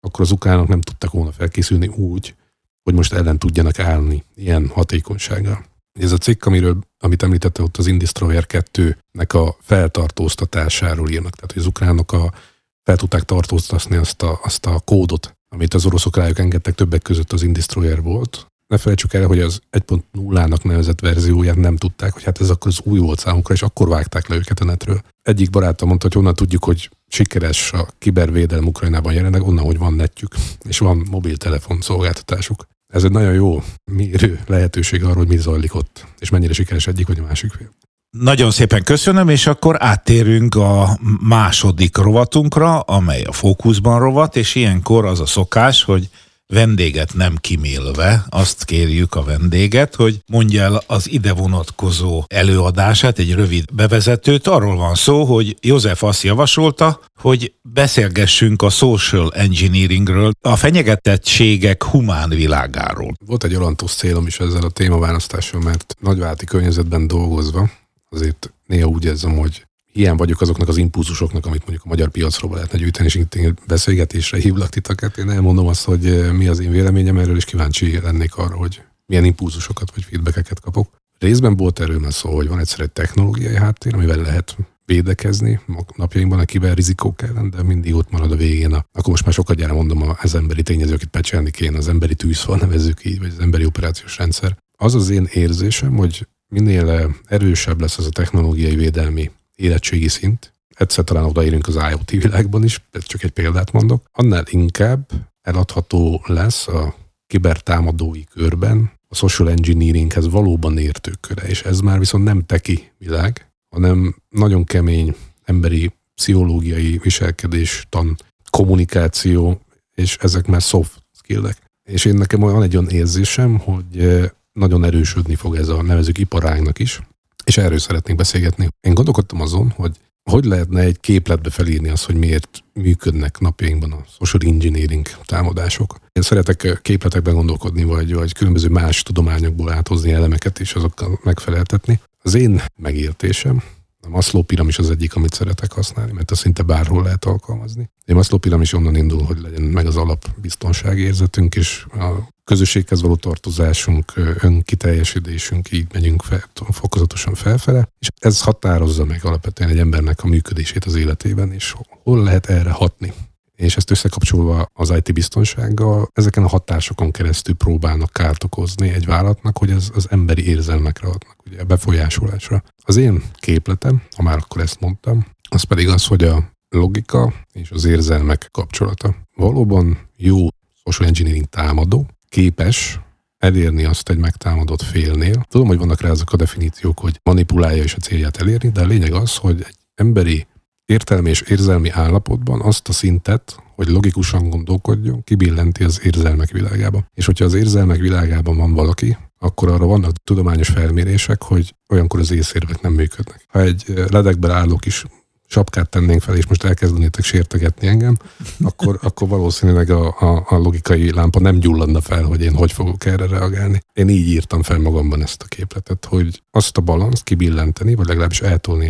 akkor az ukránok nem tudtak volna felkészülni úgy, hogy most ellen tudjanak állni ilyen hatékonysággal. Ez a cikk, amiről, amit említette ott az Indestroyer 2-nek a feltartóztatásáról írnak. Tehát, hogy az ukránok a, fel tudták tartóztatni azt a, azt a kódot, amit az oroszok rájuk engedtek, többek között az Indestroyer volt, ne felejtsük el, hogy az 1.0-nak nevezett verzióját nem tudták, hogy hát ez akkor az új volt számukra, és akkor vágták le őket a netről. Egyik barátom mondta, hogy onnan tudjuk, hogy sikeres a kibervédelem Ukrajnában jelenleg, onnan, hogy van netjük, és van mobiltelefon szolgáltatásuk. Ez egy nagyon jó mérő lehetőség arról, hogy mi zajlik ott, és mennyire sikeres egyik vagy a másik fél. Nagyon szépen köszönöm, és akkor áttérünk a második rovatunkra, amely a fókuszban rovat, és ilyenkor az a szokás, hogy vendéget nem kimélve, azt kérjük a vendéget, hogy mondja el az ide vonatkozó előadását, egy rövid bevezetőt. Arról van szó, hogy József azt javasolta, hogy beszélgessünk a social engineeringről, a fenyegetettségek humán világáról. Volt egy alantos célom is ezzel a témaválasztással, mert nagyválti környezetben dolgozva, azért néha úgy érzem, hogy ilyen vagyok azoknak az impulzusoknak, amit mondjuk a magyar piacról lehetne gyűjteni, és én beszélgetésre hívlak titeket. Én elmondom azt, hogy eh, mi az én véleményem erről, és kíváncsi lennék arra, hogy milyen impulzusokat vagy feedbackeket kapok. Részben volt erről szó, hogy van egyszer egy technológiai háttér, amivel lehet védekezni napjainkban a kiberrizikók ellen, de mindig ott marad a végén. A, akkor most már sokat gyára mondom az emberi tényező, akit pecselni kéne, az emberi tűzfal nevezzük így, vagy az emberi operációs rendszer. Az az én érzésem, hogy minél eh, erősebb lesz az a technológiai védelmi érettségi szint, egyszer talán odaérünk az IoT világban is, csak egy példát mondok, annál inkább eladható lesz a kibertámadói körben a social engineeringhez valóban értők köre, és ez már viszont nem teki világ, hanem nagyon kemény emberi pszichológiai viselkedés, tan, kommunikáció, és ezek már soft skillek. És én nekem van egy olyan érzésem, hogy eh, nagyon erősödni fog ez a nevezük iparágnak is, és erről szeretnénk beszélgetni. Én gondolkodtam azon, hogy hogy lehetne egy képletbe felírni azt, hogy miért működnek napjainkban a social engineering támadások. Én szeretek képletekben gondolkodni, vagy, vagy különböző más tudományokból áthozni elemeket, és azokkal megfeleltetni. Az én megértésem, a Maslow piramis az egyik, amit szeretek használni, mert azt szinte bárhol lehet alkalmazni. A Maslow piramis onnan indul, hogy legyen meg az alapbiztonságérzetünk, és a közösséghez való tartozásunk, önkiteljesítésünk, így megyünk fel, fokozatosan felfele, és ez határozza meg alapvetően egy embernek a működését az életében, és hol lehet erre hatni. És ezt összekapcsolva az IT biztonsággal, ezeken a hatásokon keresztül próbálnak kárt okozni egy vállalatnak, hogy ez az emberi érzelmekre adnak, ugye befolyásolásra. Az én képletem, ha már akkor ezt mondtam, az pedig az, hogy a logika és az érzelmek kapcsolata. Valóban jó social engineering támadó, képes elérni azt egy megtámadott félnél. Tudom, hogy vannak rá azok a definíciók, hogy manipulálja és a célját elérni, de a lényeg az, hogy egy emberi értelmi és érzelmi állapotban azt a szintet, hogy logikusan gondolkodjon, kibillenti az érzelmek világába. És hogyha az érzelmek világában van valaki, akkor arra vannak tudományos felmérések, hogy olyankor az észérvek nem működnek. Ha egy ledekben álló kis sapkát tennénk fel, és most elkezdenétek sértegetni engem, akkor, akkor valószínűleg a, a, a logikai lámpa nem gyulladna fel, hogy én hogy fogok erre reagálni. Én így írtam fel magamban ezt a képletet, hogy azt a balanszt kibillenteni, vagy legalábbis eltolni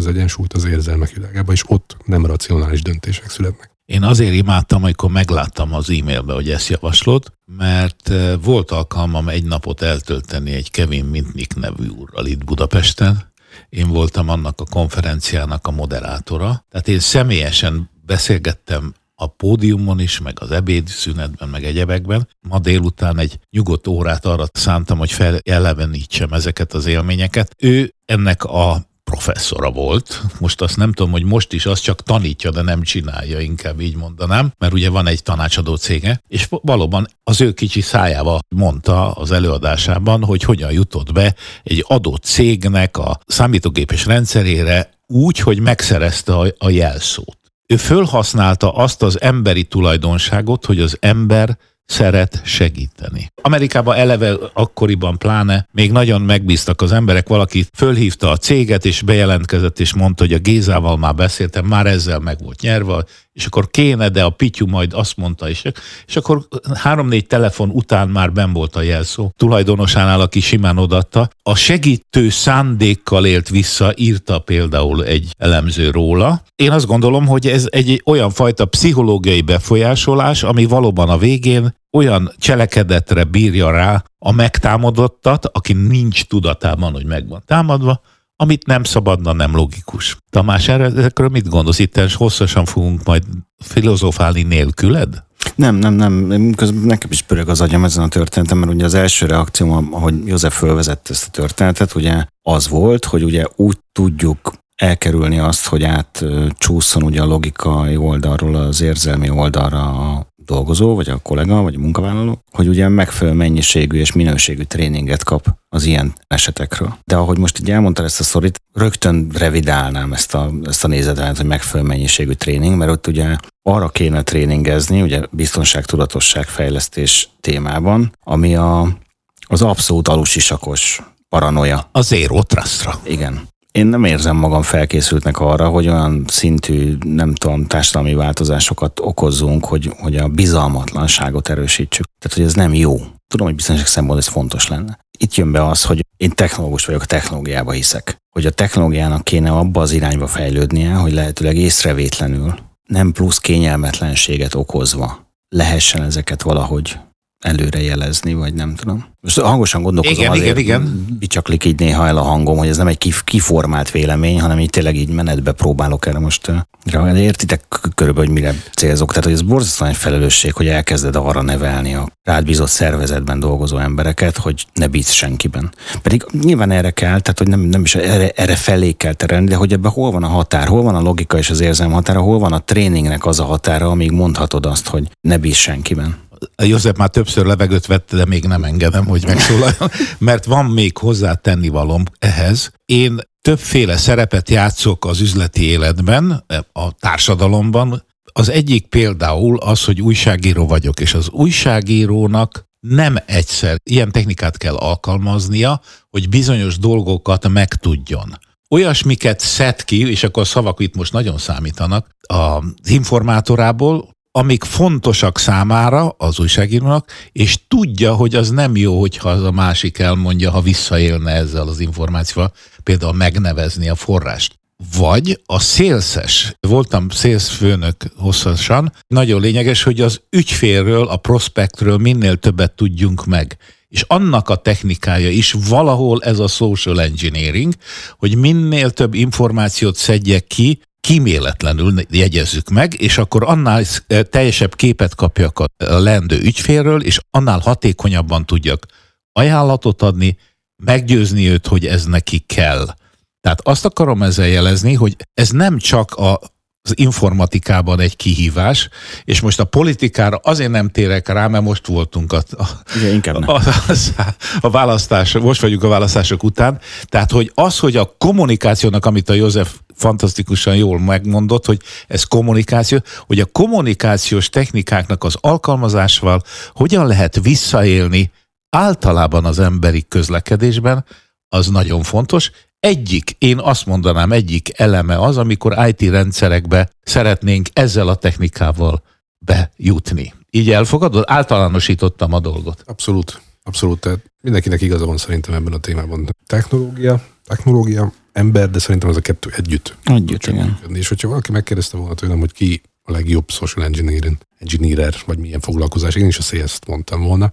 az egyensúlyt az érzelmek világába, és ott nem racionális döntések születnek. Én azért imádtam, amikor megláttam az e-mailbe, hogy ezt javaslod, mert eh, volt alkalmam egy napot eltölteni egy Kevin Mintnik nevű úrral itt Budapesten, én voltam annak a konferenciának a moderátora. Tehát én személyesen beszélgettem a pódiumon is, meg az ebédszünetben, meg egyebekben. Ma délután egy nyugodt órát arra szántam, hogy felelevenítsem ezeket az élményeket. Ő ennek a professzora volt. Most azt nem tudom, hogy most is azt csak tanítja, de nem csinálja, inkább így mondanám, mert ugye van egy tanácsadó cége, és valóban az ő kicsi szájával mondta az előadásában, hogy hogyan jutott be egy adott cégnek a számítógépes rendszerére úgy, hogy megszerezte a, a jelszót. Ő fölhasználta azt az emberi tulajdonságot, hogy az ember szeret segíteni. Amerikában eleve akkoriban pláne még nagyon megbíztak az emberek, valaki fölhívta a céget, és bejelentkezett, és mondta, hogy a Gézával már beszéltem, már ezzel meg volt nyerve, és akkor kéne, de a Pityu majd azt mondta is. És akkor három-négy telefon után már ben volt a jelszó. Tulajdonosánál, aki simán odatta. A segítő szándékkal élt vissza, írta például egy elemző róla. Én azt gondolom, hogy ez egy olyan fajta pszichológiai befolyásolás, ami valóban a végén olyan cselekedetre bírja rá a megtámadottat, aki nincs tudatában, hogy meg van támadva, amit nem szabadna, nem logikus. Tamás, erről mit gondolsz? Itt hosszasan fogunk majd filozofálni nélküled? Nem, nem, nem. Közben nekem is pörög az agyam ezen a történetem, mert ugye az első reakcióm, ahogy József fölvezette ezt a történetet, ugye az volt, hogy ugye úgy tudjuk elkerülni azt, hogy átcsúszson ugye a logikai oldalról az érzelmi oldalra dolgozó, vagy a kollega, vagy a munkavállaló, hogy ugye megfelelő mennyiségű és minőségű tréninget kap az ilyen esetekről. De ahogy most így elmondtad ezt a szorít, rögtön revidálnám ezt a, ezt a nézetet, hogy megfelelő mennyiségű tréning, mert ott ugye arra kéne tréningezni, ugye biztonságtudatosság fejlesztés témában, ami a, az abszolút alusisakos paranoia. A zero trustra. Igen én nem érzem magam felkészültnek arra, hogy olyan szintű, nem tudom, társadalmi változásokat okozzunk, hogy, hogy a bizalmatlanságot erősítsük. Tehát, hogy ez nem jó. Tudom, hogy biztonság szempontból ez fontos lenne. Itt jön be az, hogy én technológus vagyok, a technológiába hiszek. Hogy a technológiának kéne abba az irányba fejlődnie, hogy lehetőleg észrevétlenül, nem plusz kényelmetlenséget okozva lehessen ezeket valahogy előrejelezni, vagy nem tudom. Most hangosan gondolkozom, igen, azért igen, igen. bicsaklik így néha el a hangom, hogy ez nem egy kiformált vélemény, hanem így tényleg így menetbe próbálok erre most de értitek körülbelül, hogy mire célzok. Tehát, hogy ez borzasztóan egy felelősség, hogy elkezded arra nevelni a rád bízott szervezetben dolgozó embereket, hogy ne bízz senkiben. Pedig nyilván erre kell, tehát hogy nem, nem is erre, erre felé kell terelni, de hogy ebben hol van a határ, hol van a logika és az érzelem határa, hol van a tréningnek az a határa, amíg mondhatod azt, hogy ne bízz senkiben József már többször levegőt vette, de még nem engedem, hogy megszólaljon, mert van még hozzá tennivalom ehhez. Én többféle szerepet játszok az üzleti életben, a társadalomban. Az egyik például az, hogy újságíró vagyok, és az újságírónak nem egyszer ilyen technikát kell alkalmaznia, hogy bizonyos dolgokat megtudjon olyasmiket szed ki, és akkor a szavak itt most nagyon számítanak, az informátorából, amik fontosak számára, az újságírónak, és tudja, hogy az nem jó, hogyha az a másik elmondja, ha visszaélne ezzel az információval, például megnevezni a forrást. Vagy a szélszes, voltam szélszfőnök hosszasan, nagyon lényeges, hogy az ügyfélről, a prospektről minél többet tudjunk meg. És annak a technikája is valahol ez a social engineering, hogy minél több információt szedjek ki kíméletlenül jegyezzük meg, és akkor annál teljesebb képet kapjak a lendő ügyfélről, és annál hatékonyabban tudjak ajánlatot adni, meggyőzni őt, hogy ez neki kell. Tehát azt akarom ezzel jelezni, hogy ez nem csak a, az informatikában egy kihívás, és most a politikára azért nem térek rá, mert most voltunk a, a, Igen, a, a, a választás, most vagyunk a választások után, tehát hogy az, hogy a kommunikációnak, amit a József fantasztikusan jól megmondott, hogy ez kommunikáció, hogy a kommunikációs technikáknak az alkalmazásával hogyan lehet visszaélni általában az emberi közlekedésben, az nagyon fontos. Egyik, én azt mondanám, egyik eleme az, amikor IT rendszerekbe szeretnénk ezzel a technikával bejutni. Így elfogadod? Általánosítottam a dolgot. Abszolút. Abszolút. Tehát mindenkinek igaza van szerintem ebben a témában. Technológia, technológia, ember, de szerintem az a kettő együtt. Együtt, igen. Működni. És hogyha valaki megkérdezte volna tőlem, hogy ki a legjobb social engineering, engineer, vagy milyen foglalkozás, én is a sales mondtam volna,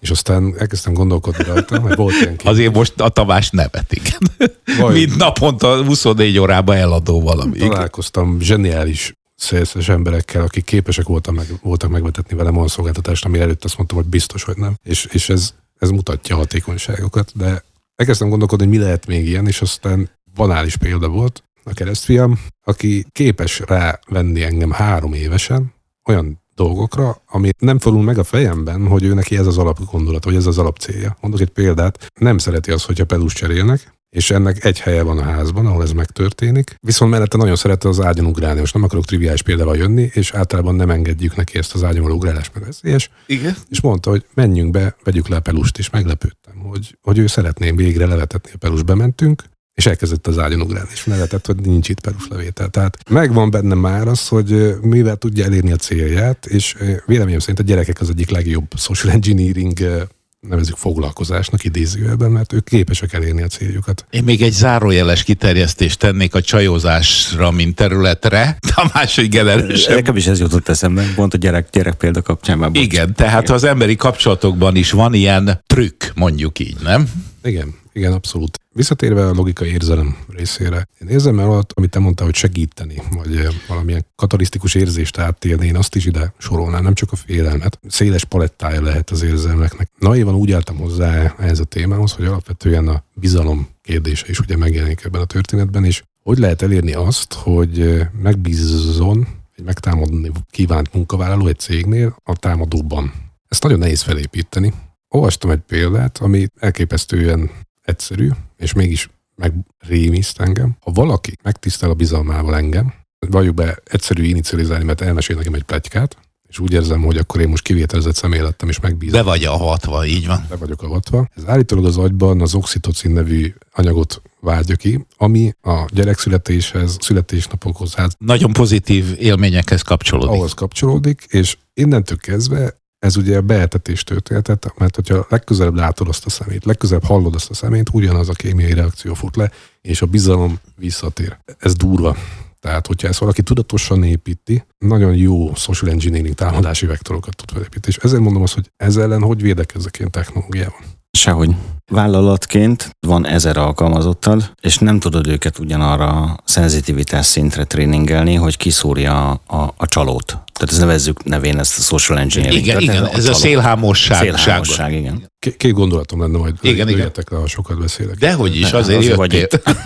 és aztán elkezdtem gondolkodni rajta, hogy volt ilyen kép. Azért most a Tavás nevet, igen. Mint naponta 24 órában eladó valami. Találkoztam zseniális szélszes emberekkel, akik képesek voltak, meg, voltak megvetetni velem olyan szolgáltatást, ami előtt azt mondtam, hogy biztos, hogy nem. És, és ez, ez mutatja a hatékonyságokat, de elkezdtem gondolkodni, hogy mi lehet még ilyen, és aztán banális példa volt, a keresztfiam, aki képes rávenni engem három évesen olyan dolgokra, ami nem fordul meg a fejemben, hogy ő neki ez az alapgondolat, vagy ez az alapcélja. Mondok egy példát, nem szereti az, hogyha pedus cserélnek, és ennek egy helye van a házban, ahol ez megtörténik. Viszont mellette nagyon szerette az ágyon ugrálni. Most nem akarok triviális példával jönni, és általában nem engedjük neki ezt az ágyon ugrálás meg veszélyes. Igen. És mondta, hogy menjünk be, vegyük le a pelust, és meglepődtem, hogy, hogy ő szeretné végre levetetni a pelust. Bementünk, és elkezdett az ágyon ugrálni, és nevetett, hogy nincs itt peruslevétel. Tehát megvan benne már az, hogy mivel tudja elérni a célját, és véleményem szerint a gyerekek az egyik legjobb social engineering nevezük foglalkozásnak idézőjelben, mert ők képesek elérni a céljukat. Én még egy zárójeles kiterjesztést tennék a csajozásra, mint területre, a második generális. Nekem is ez jutott eszembe, pont a gyerek, gyerek példa kapcsán már. Igen, tehát Igen. az emberi kapcsolatokban is van ilyen trükk, mondjuk így, nem? Igen, Igen, abszolút. Visszatérve a logika érzelem részére, én érzem el alatt, amit te mondtál, hogy segíteni, vagy eh, valamilyen katalisztikus érzést átélni, én azt is ide sorolnám, nem csak a félelmet. Széles palettája lehet az érzelmeknek. Naivan úgy álltam hozzá ehhez a témához, hogy alapvetően a bizalom kérdése is ugye megjelenik ebben a történetben, és hogy lehet elérni azt, hogy eh, megbízzon egy megtámadni kívánt munkavállaló egy cégnél a támadóban. Ezt nagyon nehéz felépíteni. Olvastam egy példát, ami elképesztően egyszerű, és mégis megrémiszt engem. Ha valaki megtisztel a bizalmával engem, valljuk be egyszerű inicializálni, mert elmesél nekem egy pletykát, és úgy érzem, hogy akkor én most kivételezett személy lettem, és megbízom. Be vagy a hatva, így van. Be vagyok avatva. Ez állítólag az agyban az oxitocin nevű anyagot váltja ki, ami a gyerekszületéshez, születésnapokhoz, hát Nagyon pozitív élményekhez kapcsolódik. ahhoz kapcsolódik, és innentől kezdve ez ugye a beetetés történetet, mert hogyha legközelebb látod azt a szemét, legközelebb hallod azt a szemét, ugyanaz a kémiai reakció fut le, és a bizalom visszatér. Ez durva. Tehát, hogyha ezt valaki tudatosan építi, nagyon jó social engineering támadási vektorokat tud felépíteni. És ezért mondom azt, hogy ez ellen hogy védekezzek én technológiával. Sehogy. Vállalatként van ezer alkalmazottad, és nem tudod őket ugyanarra a szenzitivitás szintre tréningelni, hogy kiszúrja a, a, a csalót. Tehát ezt nevezzük nevén ezt a social engineering. Igen, Tehát igen, ez a csaló. szélhámosság. Szélhámosság, igen. Két, két gondolatom lenne, majd Igen, igen. ha sokat beszélek. Dehogy is, azért azért vagy jöttél.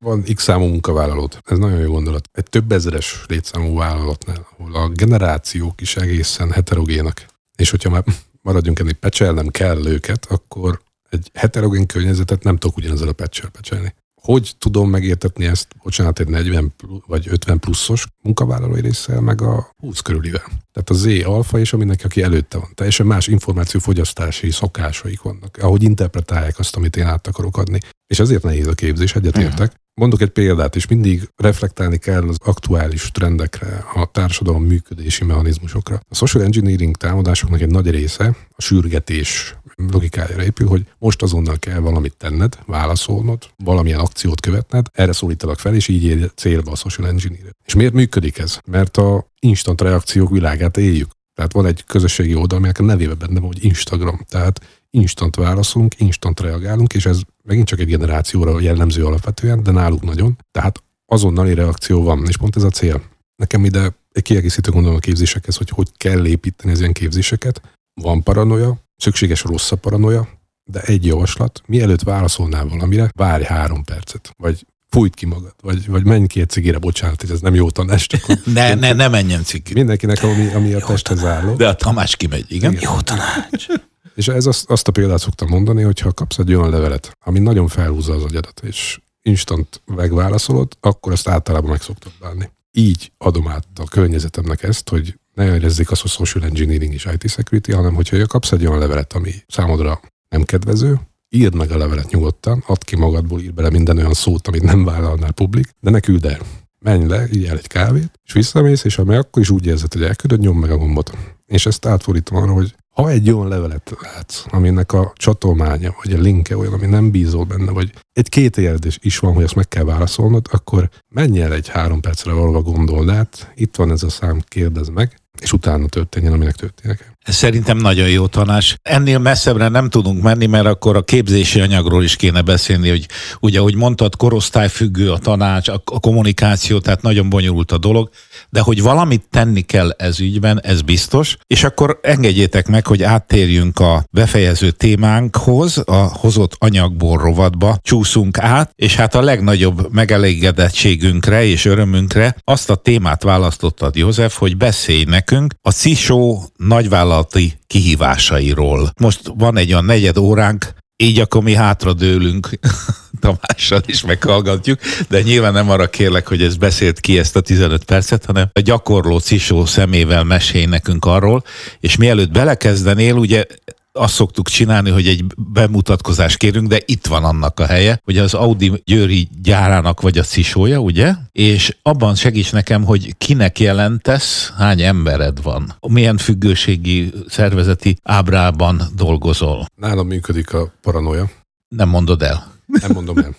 Van X számú munkavállalót. Ez nagyon jó gondolat. Egy több ezeres létszámú vállalatnál, ahol a generációk is egészen heterogének. És hogyha már maradjunk ennél, pecselnem kell őket, akkor egy heterogén környezetet nem tudok ugyanezzel a pecsel pecselni. Hogy tudom megértetni ezt, bocsánat, egy 40 plu- vagy 50 pluszos munkavállalói résszel, meg a 20 körülivel. Tehát a Z alfa és a aki előtte van. Teljesen más információfogyasztási szokásaik vannak, ahogy interpretálják azt, amit én át akarok adni. És ezért nehéz a képzés, egyetértek. Mondok egy példát, és mindig reflektálni kell az aktuális trendekre, a társadalom működési mechanizmusokra. A social engineering támadásoknak egy nagy része a sürgetés logikájára épül, hogy most azonnal kell valamit tenned, válaszolnod, valamilyen akciót követned, erre szólítalak fel, és így ér célba a social engineering. És miért működik ez? Mert a instant reakciók világát éljük. Tehát van egy közösségi oldal, aminek a nevébe benne van, hogy Instagram. Tehát instant válaszolunk, instant reagálunk, és ez megint csak egy generációra jellemző alapvetően, de náluk nagyon. Tehát azonnali reakció van, és pont ez a cél. Nekem ide egy kiegészítő gondolom a képzésekhez, hogy hogy kell építeni az ilyen képzéseket. Van paranoia, szükséges rossz a paranoia, de egy javaslat, mielőtt válaszolnál valamire, várj három percet, vagy fújt ki magad, vagy, vagy menj egy cigire, bocsánat, ez nem jó tanács, csak hogy Ne, ne, ne menjen cikk. mindenkinek, ami, ami a testhez álló. De a Tamás kimegy, igen? Igen. Jó tanács. És ez azt, azt a példát szoktam mondani, hogy ha kapsz egy olyan levelet, ami nagyon felhúzza az agyadat, és instant megválaszolod, akkor azt általában meg szoktad bánni. Így adom át a környezetemnek ezt, hogy ne érezzék azt, hogy social engineering és IT security, hanem hogyha kapsz egy olyan levelet, ami számodra nem kedvező, írd meg a levelet nyugodtan, add ki magadból, írd bele minden olyan szót, amit nem vállalnál publik, de ne küld el. Menj le, így el egy kávét, és visszamész, és ami akkor is úgy érzed, hogy elküldöd, nyomd meg a gombot. És ezt átfordítom arra, hogy ha egy olyan levelet látsz, aminek a csatolmánya, vagy a linke olyan, ami nem bízol benne, vagy egy két kérdés is van, hogy azt meg kell válaszolnod, akkor menj el egy három percre valahova gondold át, itt van ez a szám, kérdezd meg, és utána történjen, aminek történnie kell. Ez szerintem nagyon jó tanács. Ennél messzebbre nem tudunk menni, mert akkor a képzési anyagról is kéne beszélni, hogy ugye, ahogy mondtad, korosztályfüggő a tanács, a kommunikáció, tehát nagyon bonyolult a dolog, de hogy valamit tenni kell ez ügyben, ez biztos. És akkor engedjétek meg, hogy áttérjünk a befejező témánkhoz, a hozott anyagból rovatba csúszunk át, és hát a legnagyobb megelégedettségünkre és örömünkre azt a témát választottad, József, hogy beszélj nekünk a CISO nagyvállalati kihívásairól. Most van egy olyan negyed óránk, így akkor mi hátradőlünk Tamással is meghallgatjuk, de nyilván nem arra kérlek, hogy ez beszélt ki ezt a 15 percet, hanem a gyakorló cisó szemével mesélj nekünk arról, és mielőtt belekezdenél, ugye azt szoktuk csinálni, hogy egy bemutatkozást kérünk, de itt van annak a helye, hogy az Audi Győri gyárának vagy a cisója, ugye? És abban segíts nekem, hogy kinek jelentesz, hány embered van, milyen függőségi szervezeti ábrában dolgozol. Nálam működik a paranoia. Nem mondod el. Nem mondom el.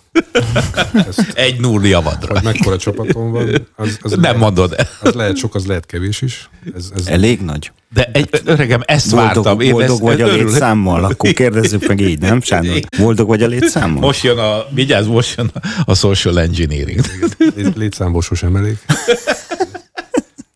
Ezt, egy null javadra. Hogy mekkora csapatom van, az, az Nem lehet, mondod el. Az lehet sok, az lehet kevés is. Ez, ez Elég nagy. De egy, öregem, ezt Boldog, vártam. Én boldog ezt, vagy a létszámmal? Akkor kérdezzük meg így, nem, Sándor? Boldog vagy a létszámmal? Most jön a, vigyázz, most jön a social engineering. lét- létszámból sosem elég.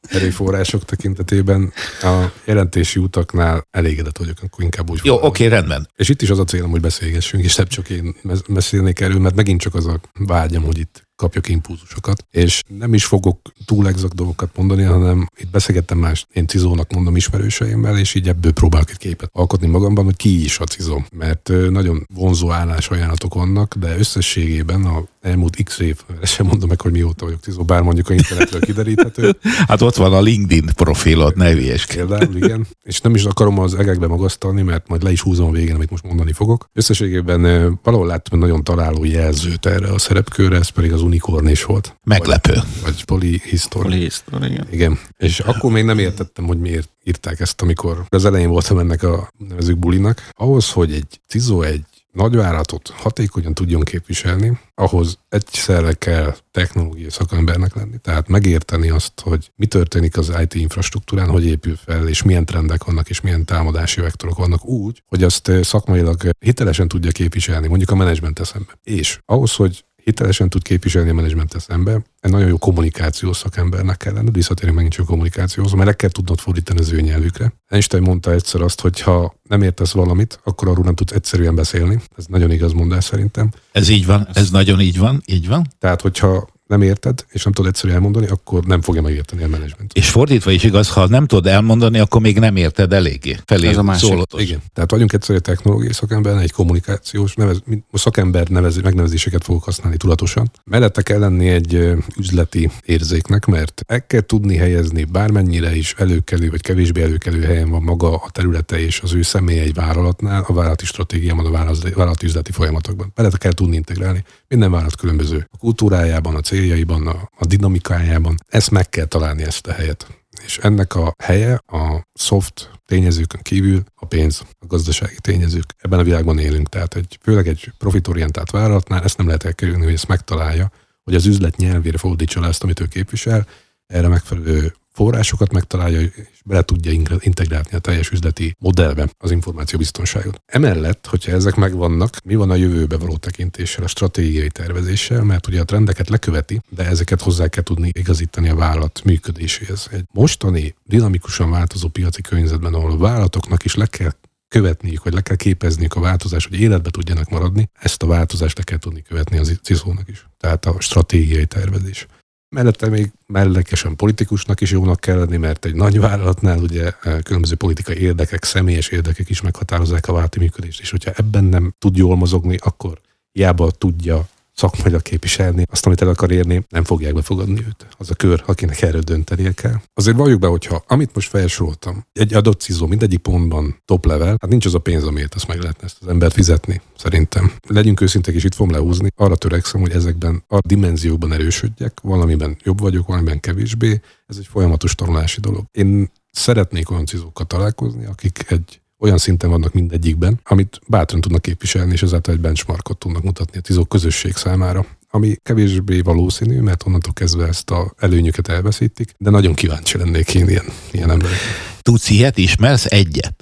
Erőforrások tekintetében a jelentési utaknál elégedett vagyok, akkor inkább úgy Jó, oké, rendben. És itt is az a célom, hogy beszélgessünk, és nem csak én beszélnék erről, mert megint csak az a vágyam, hogy itt kapjak impulzusokat. És nem is fogok túl exakt dolgokat mondani, hanem itt beszélgettem más, én cizónak mondom ismerőseimmel, és így ebből próbálok egy képet alkotni magamban, hogy ki is a cizó. Mert nagyon vonzó állásajánlatok vannak, de összességében a elmúlt x év, sem mondom meg, hogy mióta vagyok cizó, bár mondjuk a internetről kideríthető, Hát ott van a LinkedIn profilod, ne. Például, igen. És nem is akarom az egekbe magasztalni, mert majd le is húzom a végén, amit most mondani fogok. Összességében valahol láttam egy nagyon találó jelzőt erre a szerepkörre, ez pedig az unikorn is volt. Meglepő. Vagy, vagy polyhistory. Polihisztor, igen. Igen. És akkor még nem értettem, hogy miért írták ezt, amikor az elején voltam ennek a nevezük bulinak. Ahhoz, hogy egy cizó egy nagyvállalatot hatékonyan tudjon képviselni, ahhoz egyszerre kell technológiai szakembernek lenni. Tehát megérteni azt, hogy mi történik az IT infrastruktúrán, hogy épül fel, és milyen trendek vannak, és milyen támadási vektorok vannak úgy, hogy azt eh, szakmailag hitelesen tudja képviselni, mondjuk a menedzsment eszembe. És ahhoz, hogy hitelesen tud képviselni a menedzsment szembe, egy nagyon jó kommunikációs szakembernek kell lenned, visszatérünk megint csak a kommunikációhoz, mert le kell tudnod fordítani az ő nyelvükre. Einstein mondta egyszer azt, hogy ha nem értesz valamit, akkor arról nem tudsz egyszerűen beszélni. Ez nagyon igaz mondás szerintem. Ez így van, ez nagyon így van, így van. Tehát, hogyha nem érted, és nem tudod egyszerűen elmondani, akkor nem fogja megérteni a menedzsment. És fordítva is igaz, ha nem tudod elmondani, akkor még nem érted eléggé. Felé Ez a másik. szólottos. Igen. Tehát vagyunk egyszerűen technológiai szakember, egy kommunikációs nevez, szakember nevez, megnevezéseket fogok használni tudatosan. Mellette kell lenni egy üzleti érzéknek, mert el kell tudni helyezni bármennyire is előkelő vagy kevésbé előkelő helyen van maga a területe és az ő személye egy vállalatnál, a vállalati stratégiában, a vállalati, üzleti folyamatokban. Mellette kell tudni integrálni. Minden vállalat különböző. A kultúrájában, a céljaiban, a, a dinamikájában. Ezt meg kell találni ezt a helyet. És ennek a helye a soft tényezőkön kívül a pénz, a gazdasági tényezők. Ebben a világban élünk, tehát egy, főleg egy profitorientált vállalatnál ezt nem lehet elkerülni, hogy ezt megtalálja, hogy az üzlet nyelvére fordítsa le ezt, amit ő képvisel, erre megfelelő forrásokat megtalálja, és bele tudja integrálni a teljes üzleti modellbe az információbiztonságot. Emellett, hogyha ezek megvannak, mi van a jövőbe való tekintéssel, a stratégiai tervezéssel, mert ugye a trendeket leköveti, de ezeket hozzá kell tudni igazítani a vállalat működéséhez. Egy mostani dinamikusan változó piaci környezetben, ahol a vállalatoknak is le kell követniük, vagy le kell képezniük a változást, hogy életbe tudjanak maradni, ezt a változást le kell tudni követni az CISO-nak is. Tehát a stratégiai tervezés. Mellette még mellekesen politikusnak is jónak kell lenni, mert egy nagy vállalatnál ugye eh, különböző politikai érdekek, személyes érdekek is meghatározzák a vállalati működést, és hogyha ebben nem tud jól mozogni, akkor hiába tudja szakmailag képviselni, azt, amit el akar érni, nem fogják befogadni őt. Az a kör, akinek erről döntenie kell. Azért valljuk be, hogyha amit most felsoroltam, egy adott cizó mindegyik pontban top level, hát nincs az a pénz, amiért azt meg lehetne ezt az embert fizetni, szerintem. Legyünk őszintek, és itt fogom lehúzni. Arra törekszem, hogy ezekben a dimenziókban erősödjek, valamiben jobb vagyok, valamiben kevésbé. Ez egy folyamatos tanulási dolog. Én szeretnék olyan cizókkal találkozni, akik egy olyan szinten vannak mindegyikben, amit bátran tudnak képviselni, és ezáltal egy benchmarkot tudnak mutatni a tizó közösség számára ami kevésbé valószínű, mert onnantól kezdve ezt a előnyöket elveszítik, de nagyon kíváncsi lennék én ilyen, ilyen emberek. Tudsz ilyet, ismersz egyet?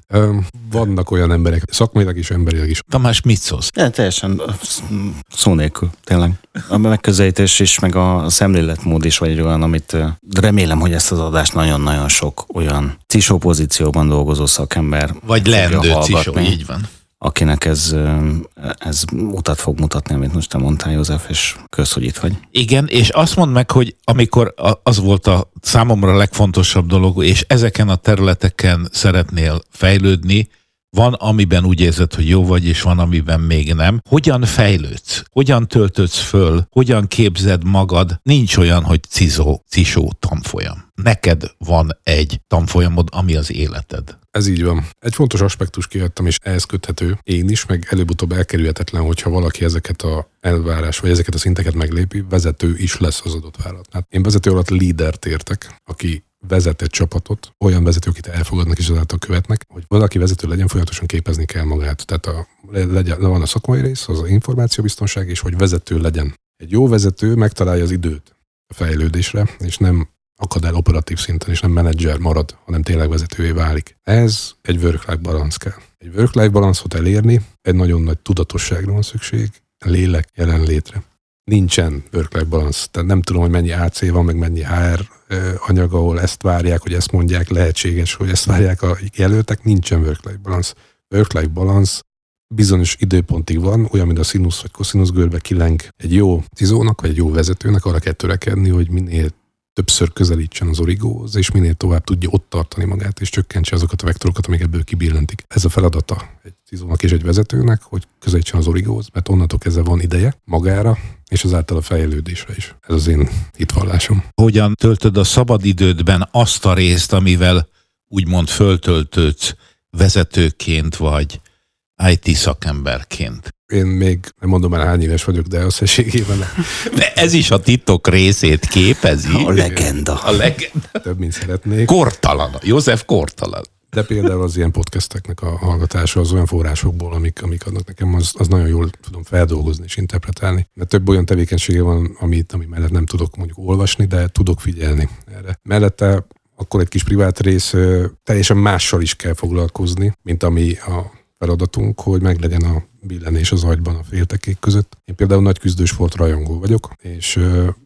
Vannak olyan emberek, szakmailag is, emberileg is. Tamás, mit szólsz? Ja, teljesen szó nélkül, tényleg. A megközelítés is, meg a szemléletmód is vagy olyan, amit remélem, hogy ezt az adást nagyon-nagyon sok olyan cisó pozícióban dolgozó szakember Vagy leendő cisó, így van. Akinek ez, ö, ez utat fog mutatni, amit most te mondtál, József, és kösz, hogy itt vagy. Igen, és azt mondd meg, hogy amikor az volt a számomra legfontosabb dolog, és ezeken a területeken szeretnél fejlődni, van, amiben úgy érzed, hogy jó vagy, és van, amiben még nem. Hogyan fejlődsz? Hogyan töltödsz föl? Hogyan képzed magad? Nincs olyan, hogy cizó, cisó tanfolyam. Neked van egy tanfolyamod, ami az életed. Ez így van. Egy fontos aspektus kiadtam, és ehhez köthető én is, meg előbb-utóbb elkerülhetetlen, hogyha valaki ezeket a elvárás, vagy ezeket a szinteket meglépi, vezető is lesz az adott vállalatnál. Én vezető alatt lídert értek, aki vezet egy csapatot, olyan vezető, akit elfogadnak és azáltal követnek, hogy valaki vezető legyen, folyamatosan képezni kell magát. Tehát a, legyen, van a szakmai rész, az az információbiztonság, és hogy vezető legyen. Egy jó vezető megtalálja az időt a fejlődésre, és nem akad el operatív szinten, és nem menedzser marad, hanem tényleg vezetővé válik. Ez egy work-life balance kell. Egy work-life balance-ot elérni, egy nagyon nagy tudatosságra van szükség, lélek jelenlétre. Nincsen work-life balance, tehát nem tudom, hogy mennyi AC van, meg mennyi HR anyag, ahol ezt várják, hogy ezt mondják, lehetséges, hogy ezt várják a jelöltek, nincsen work-life balance. Work-life balance bizonyos időpontig van, olyan, mint a színusz vagy koszinusz görbe kileng egy jó tizónak, vagy egy jó vezetőnek arra kell törekedni, hogy minél többször közelítsen az origóhoz, és minél tovább tudja ott tartani magát, és csökkentse azokat a vektorokat, amik ebből kibillentik. Ez a feladata egy tizónak és egy vezetőnek, hogy közelítsen az origóhoz, mert onnantól kezdve van ideje magára, és azáltal a fejlődésre is. Ez az én hitvallásom. Hogyan töltöd a szabadidődben azt a részt, amivel úgymond föltöltődsz vezetőként vagy IT szakemberként? Én még nem mondom el hány éves vagyok, de összességében. De ez is a titok részét képezi. A legenda. A legenda. Több, mint szeretnék. Kortalan. József kortalan. De például az ilyen podcasteknek a hallgatása az olyan forrásokból, amik, amik adnak nekem, az, az nagyon jól tudom feldolgozni és interpretálni. Mert több olyan tevékenysége van, amit, ami mellett nem tudok mondjuk olvasni, de tudok figyelni erre. Mellette akkor egy kis privát rész teljesen mással is kell foglalkozni, mint ami a feladatunk, hogy meglegyen a billenés az agyban a féltekék között. Én például nagy küzdősport rajongó vagyok, és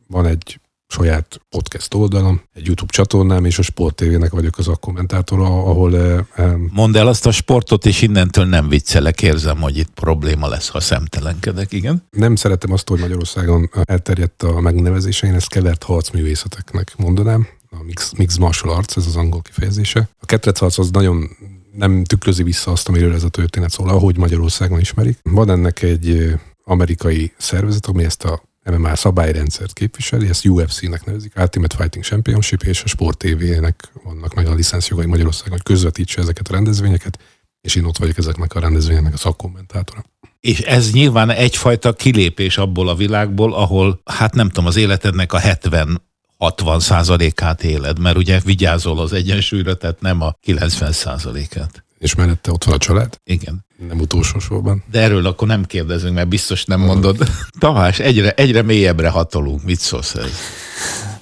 van egy saját podcast oldalam, egy YouTube csatornám, és a Sport TV-nek vagyok az a kommentátora, ahol... Mondd el azt a sportot, és innentől nem viccelek, érzem, hogy itt probléma lesz, ha szemtelenkedek, igen? Nem szeretem azt, hogy Magyarországon elterjedt a megnevezése, én ezt kevert harcművészeteknek mondanám, a mix, mix martial arts, ez az angol kifejezése. A ketrecharc az nagyon nem tükrözi vissza azt, amiről ez a történet szól, ahogy Magyarországon ismerik. Van ennek egy amerikai szervezet, ami ezt a MMA szabályrendszert képviseli, ezt UFC-nek nevezik, Ultimate Fighting Championship, és a Sport TV-nek vannak meg a licenszjogai Magyarországon, hogy közvetítse ezeket a rendezvényeket, és én ott vagyok ezeknek a rendezvényeknek a szakkommentátora. És ez nyilván egyfajta kilépés abból a világból, ahol, hát nem tudom, az életednek a 70 60 százalékát éled, mert ugye vigyázol az egyensúlyra, tehát nem a 90 százalékát. És mellette ott van a család? Igen. Nem utolsó sorban. De erről akkor nem kérdezünk, mert biztos nem mondod. Tamás, egyre, egyre mélyebbre hatolunk. Mit szólsz ez?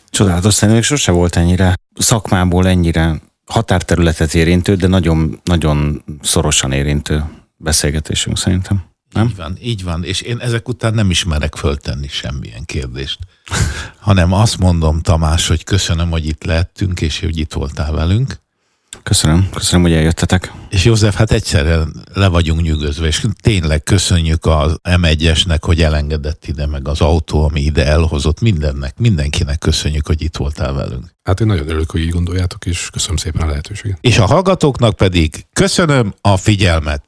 Csodálatos, szerintem sose volt ennyire szakmából ennyire határterületet érintő, de nagyon, nagyon szorosan érintő beszélgetésünk szerintem. Nem? Így van, így van. És én ezek után nem ismerek föltenni semmilyen kérdést. Hanem azt mondom, Tamás, hogy köszönöm, hogy itt lehettünk, és hogy itt voltál velünk. Köszönöm, köszönöm, hogy eljöttetek. És József, hát egyszerre le vagyunk nyűgözve, és tényleg köszönjük az M1-esnek, hogy elengedett ide, meg az autó, ami ide elhozott, mindennek, mindenkinek köszönjük, hogy itt voltál velünk. Hát én nagyon örülök, hogy így gondoljátok, és köszönöm szépen a lehetőséget. És a hallgatóknak pedig köszönöm a figyelmet.